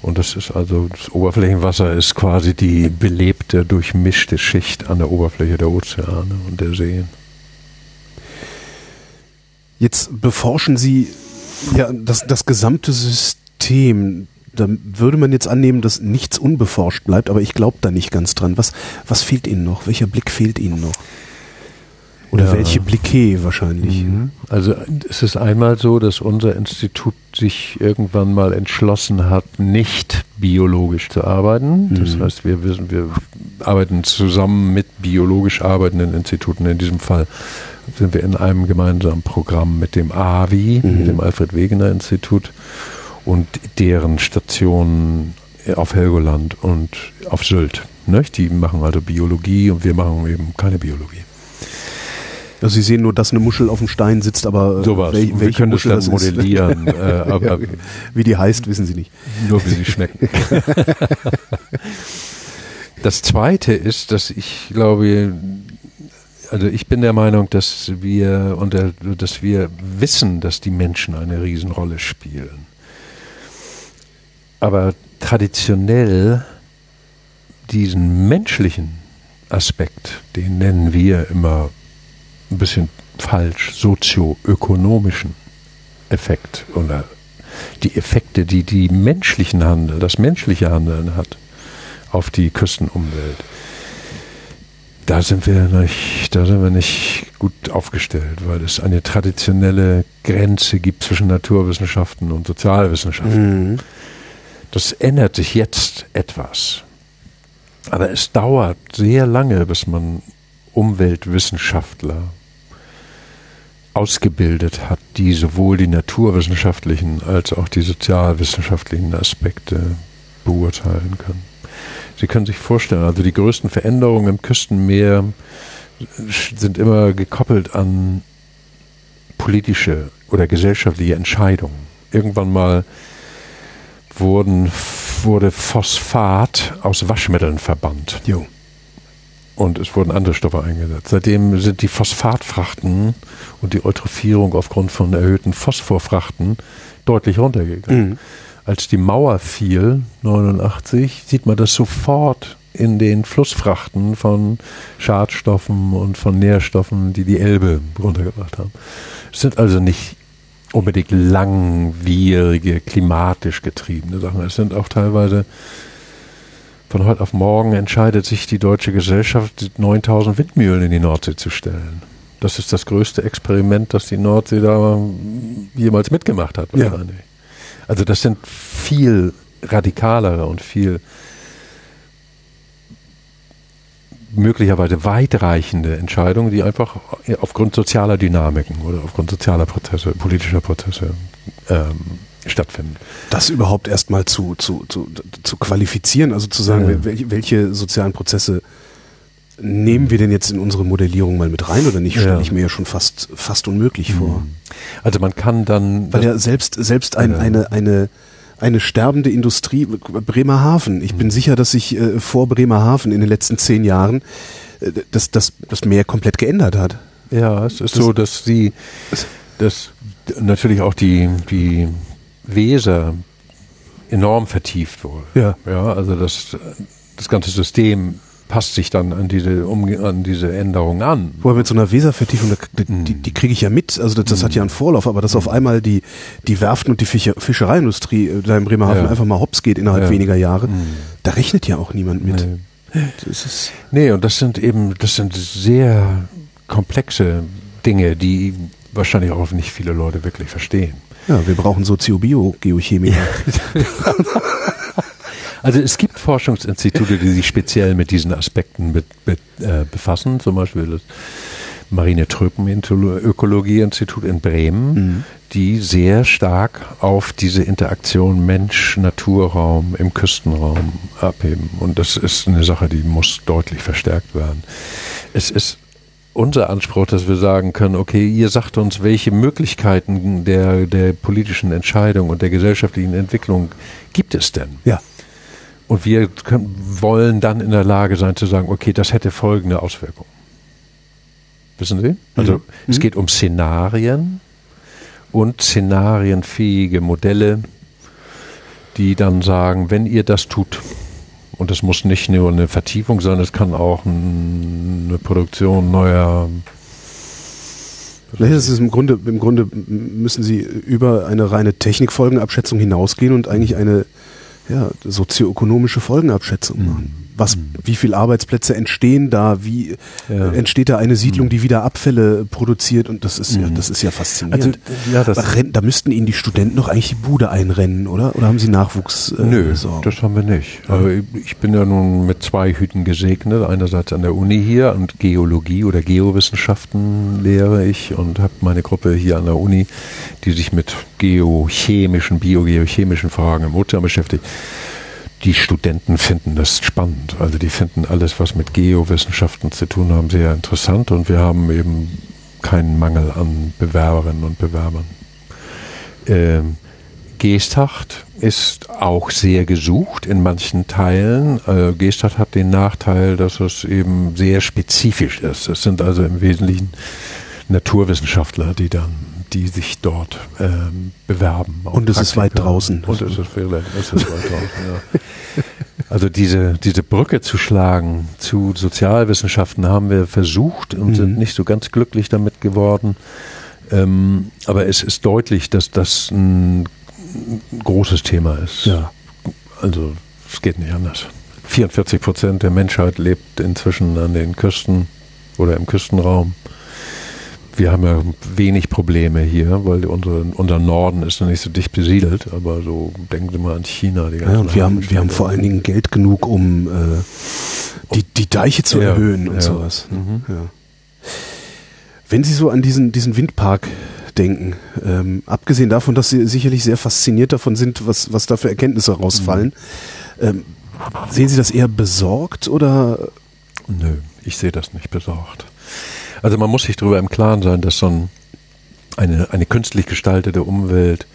Und das ist also, das Oberflächenwasser ist quasi die belebte, durchmischte Schicht an der Oberfläche der Ozeane und der Seen. Jetzt beforschen Sie ja das, das gesamte System. Da würde man jetzt annehmen, dass nichts unbeforscht bleibt, aber ich glaube da nicht ganz dran. Was, was fehlt Ihnen noch? Welcher Blick fehlt Ihnen noch? Oder ja. welche Blicke wahrscheinlich? Mhm. Also es ist einmal so, dass unser Institut sich irgendwann mal entschlossen hat, nicht biologisch zu arbeiten. Mhm. Das heißt, wir wissen, wir arbeiten zusammen mit biologisch arbeitenden Instituten. In diesem Fall sind wir in einem gemeinsamen Programm mit dem AVI, mhm. mit dem Alfred Wegener Institut und deren Stationen auf Helgoland und auf Sylt. Die machen also Biologie und wir machen eben keine Biologie. Also Sie sehen nur, dass eine Muschel auf dem Stein sitzt, aber äh, Sowas. Wel welche können Muschel das, das modellieren. äh, aber ja, wie die heißt, wissen Sie nicht. Nur wie sie schmecken. das Zweite ist, dass ich glaube, also ich bin der Meinung, dass wir und dass wir wissen, dass die Menschen eine Riesenrolle spielen. Aber traditionell diesen menschlichen Aspekt, den nennen wir immer ein bisschen falsch, sozioökonomischen Effekt oder die Effekte, die die menschlichen Handel, das menschliche Handeln hat auf die Küstenumwelt. Da sind wir nicht, da sind wir nicht gut aufgestellt, weil es eine traditionelle Grenze gibt zwischen Naturwissenschaften und Sozialwissenschaften. Mhm. Das ändert sich jetzt etwas. Aber es dauert sehr lange, bis man Umweltwissenschaftler ausgebildet hat, die sowohl die naturwissenschaftlichen als auch die sozialwissenschaftlichen Aspekte beurteilen können. Sie können sich vorstellen, also die größten Veränderungen im Küstenmeer sind immer gekoppelt an politische oder gesellschaftliche Entscheidungen. Irgendwann mal wurden, wurde Phosphat aus Waschmitteln verbannt. Jo und es wurden andere Stoffe eingesetzt. Seitdem sind die Phosphatfrachten und die Eutrophierung aufgrund von erhöhten Phosphorfrachten deutlich runtergegangen. Mhm. Als die Mauer fiel, 89, sieht man das sofort in den Flussfrachten von Schadstoffen und von Nährstoffen, die die Elbe runtergebracht haben. Es sind also nicht unbedingt langwierige, klimatisch getriebene Sachen. Es sind auch teilweise von heute auf morgen entscheidet sich die deutsche Gesellschaft, 9000 Windmühlen in die Nordsee zu stellen. Das ist das größte Experiment, das die Nordsee da jemals mitgemacht hat. Ja. Also das sind viel radikalere und viel möglicherweise weitreichende Entscheidungen, die einfach aufgrund sozialer Dynamiken oder aufgrund sozialer Prozesse, politischer Prozesse ähm, stattfinden. Das überhaupt erstmal zu, zu, zu, zu qualifizieren, also zu sagen, ja. welche, welche sozialen Prozesse nehmen wir denn jetzt in unsere Modellierung mal mit rein oder nicht, stelle ja. ich mir ja schon fast, fast unmöglich mhm. vor. Also man kann dann. Weil ja selbst, selbst ein, eine, eine, eine sterbende Industrie, Bremerhaven, ich mhm. bin sicher, dass sich äh, vor Bremerhaven in den letzten zehn Jahren äh, das, das, das Meer komplett geändert hat Ja, es ist das so, dass die, dass natürlich auch die, die Weser enorm vertieft wurde. Ja. Ja, also das, das ganze System passt sich dann an diese, um, an diese Änderung an. Wobei mit so einer Weservertiefung, die, die, die kriege ich ja mit, also das, das, hat ja einen Vorlauf, aber dass auf einmal die, die Werften und die Fischer, Fischereiindustrie äh, da in Bremerhaven ja. einfach mal hops geht innerhalb ja. weniger Jahre, mhm. da rechnet ja auch niemand mit. Nee. Nee, und das sind eben, das sind sehr komplexe Dinge, die wahrscheinlich auch nicht viele Leute wirklich verstehen. Ja, wir brauchen Soziobio-Geochemiker. Also es gibt Forschungsinstitute, die sich speziell mit diesen Aspekten be, be, äh, befassen, zum Beispiel das Marine Tröpen-Ökologie-Institut in Bremen, mhm. die sehr stark auf diese Interaktion Mensch-Naturraum im Küstenraum abheben. Und das ist eine Sache, die muss deutlich verstärkt werden. Es ist unser Anspruch, dass wir sagen können, okay, ihr sagt uns, welche Möglichkeiten der, der politischen Entscheidung und der gesellschaftlichen Entwicklung gibt es denn? Ja. Und wir können, wollen dann in der Lage sein zu sagen, okay, das hätte folgende Auswirkungen. Wissen Sie? Also mhm. es geht um Szenarien und szenarienfähige Modelle, die dann sagen, wenn ihr das tut, und es muss nicht nur eine Vertiefung sein, es kann auch eine Produktion neuer Vielleicht ist im Grunde, im Grunde müssen Sie über eine reine Technikfolgenabschätzung hinausgehen und eigentlich eine ja, sozioökonomische Folgenabschätzung machen was, wie viele Arbeitsplätze entstehen da, wie ja. entsteht da eine Siedlung, die wieder Abfälle produziert und das ist ja, mhm. das ist ja faszinierend. Also, ja, das da müssten Ihnen die Studenten doch eigentlich die Bude einrennen, oder? Oder haben Sie Nachwuchs? Äh, Nö, Sorgen? das haben wir nicht. Also ich bin ja nun mit zwei Hüten gesegnet. Einerseits an der Uni hier und Geologie oder Geowissenschaften lehre ich und habe meine Gruppe hier an der Uni, die sich mit geochemischen, biogeochemischen Fragen im Ozean beschäftigt die Studenten finden das spannend. Also die finden alles, was mit Geowissenschaften zu tun haben, sehr interessant und wir haben eben keinen Mangel an Bewerberinnen und Bewerbern. Ähm, Geesthacht ist auch sehr gesucht in manchen Teilen. Äh, Geesthacht hat den Nachteil, dass es eben sehr spezifisch ist. Es sind also im Wesentlichen Naturwissenschaftler, die dann die sich dort ähm, bewerben. Und es ist weit draußen. Und es ist, vielleicht, es ist weit draußen, ja. Also diese, diese Brücke zu schlagen zu Sozialwissenschaften haben wir versucht und mhm. sind nicht so ganz glücklich damit geworden. Ähm, aber es ist deutlich, dass das ein großes Thema ist. Ja. Also es geht nicht anders. 44 Prozent der Menschheit lebt inzwischen an den Küsten oder im Küstenraum wir haben ja wenig Probleme hier, weil unsere, unser Norden ist noch nicht so dicht besiedelt, aber so denken Sie mal an China. Die ja, und wir haben, wir haben vor allen Dingen Geld genug, um äh, die, die Deiche zu ja, erhöhen und ja. sowas. Mhm. Ja. Wenn Sie so an diesen, diesen Windpark denken, ähm, abgesehen davon, dass Sie sicherlich sehr fasziniert davon sind, was, was da für Erkenntnisse rausfallen, mhm. ähm, sehen Sie das eher besorgt oder? Nö, ich sehe das nicht besorgt. Also man muss sich darüber im Klaren sein, dass so ein, eine, eine künstlich gestaltete Umwelt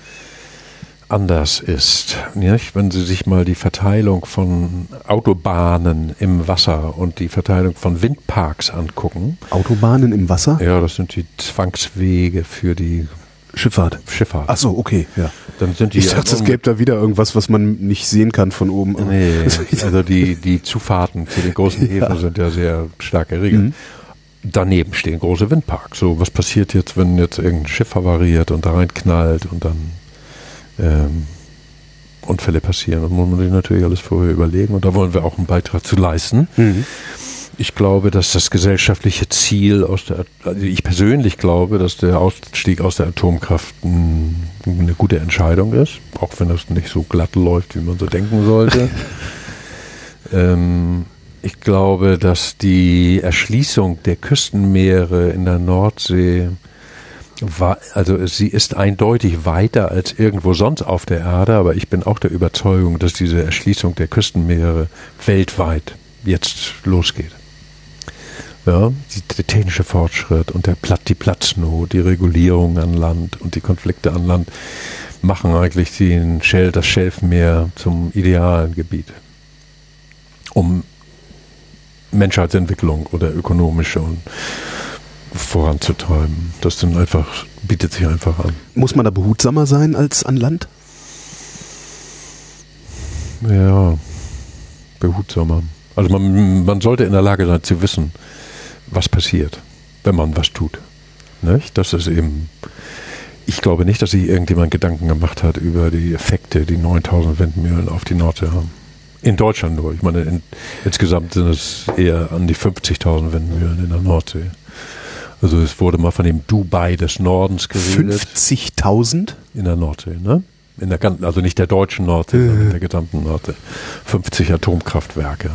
anders ist. Nicht? Wenn Sie sich mal die Verteilung von Autobahnen im Wasser und die Verteilung von Windparks angucken. Autobahnen im Wasser? Ja, das sind die Zwangswege für die Schifffahrt. Schifffahrt. Ach so, okay, ja. Dann sind die ich dachte, es gäbe da wieder irgendwas, was man nicht sehen kann von oben. Nee, also die, die Zufahrten zu den großen Häfen ja. sind ja sehr stark geregelt. Mhm daneben stehen große Windparks. So, was passiert jetzt, wenn jetzt irgendein Schiff havariert und da reinknallt und dann ähm, Unfälle passieren? Das muss man sich natürlich alles vorher überlegen und da wollen wir auch einen Beitrag zu leisten. Mhm. Ich glaube, dass das gesellschaftliche Ziel aus der, also ich persönlich glaube, dass der Ausstieg aus der Atomkraft eine gute Entscheidung ist, auch wenn das nicht so glatt läuft, wie man so denken sollte. ähm, ich glaube, dass die Erschließung der Küstenmeere in der Nordsee also sie ist eindeutig weiter als irgendwo sonst auf der Erde, aber ich bin auch der Überzeugung, dass diese Erschließung der Küstenmeere weltweit jetzt losgeht. Ja, der technische Fortschritt und der Platt, die Platznot, die Regulierung an Land und die Konflikte an Land machen eigentlich den Shell, das Schelfmeer zum idealen Gebiet, um Menschheitsentwicklung oder ökonomische und voranzutreiben. Das dann einfach, bietet sich einfach an. Muss man da behutsamer sein als an Land? Ja, behutsamer. Also man, man sollte in der Lage sein zu wissen, was passiert, wenn man was tut. Nicht? Das ist eben, ich glaube nicht, dass sich irgendjemand Gedanken gemacht hat über die Effekte, die 9000 Windmühlen auf die Nordsee haben. In Deutschland nur. Ich meine, in, insgesamt sind es eher an die 50.000 Windmühlen in der Nordsee. Also es wurde mal von dem Dubai des Nordens geredet. 50.000? In der Nordsee, ne? In der ganzen, also nicht der deutschen Nordsee, Äh. sondern der gesamten Nordsee. 50 Atomkraftwerke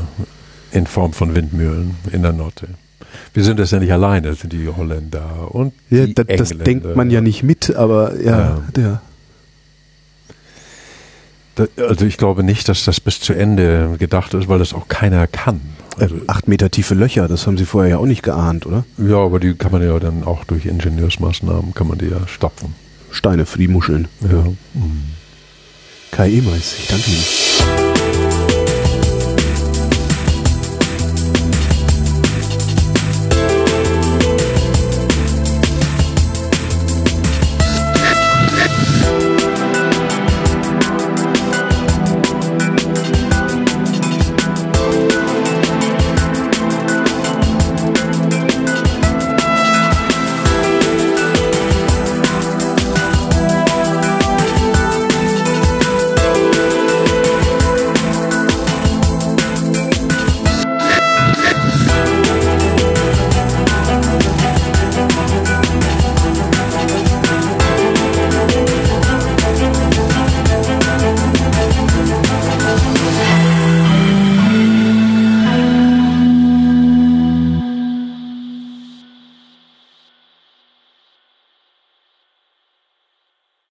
in Form von Windmühlen in der Nordsee. Wir sind das ja nicht alleine, das sind die Holländer und Ja, die das, das denkt man ja nicht mit, aber ja, Ja. der. Also ich glaube nicht, dass das bis zu Ende gedacht ist, weil das auch keiner kann. Also, äh, acht Meter tiefe Löcher, das haben Sie vorher ja auch nicht geahnt, oder? ja, aber die kann man ja dann auch durch Ingenieursmaßnahmen kann man die ja stopfen. Steine für die Muscheln. Ja. Kai Emeis, ich danke Ihnen.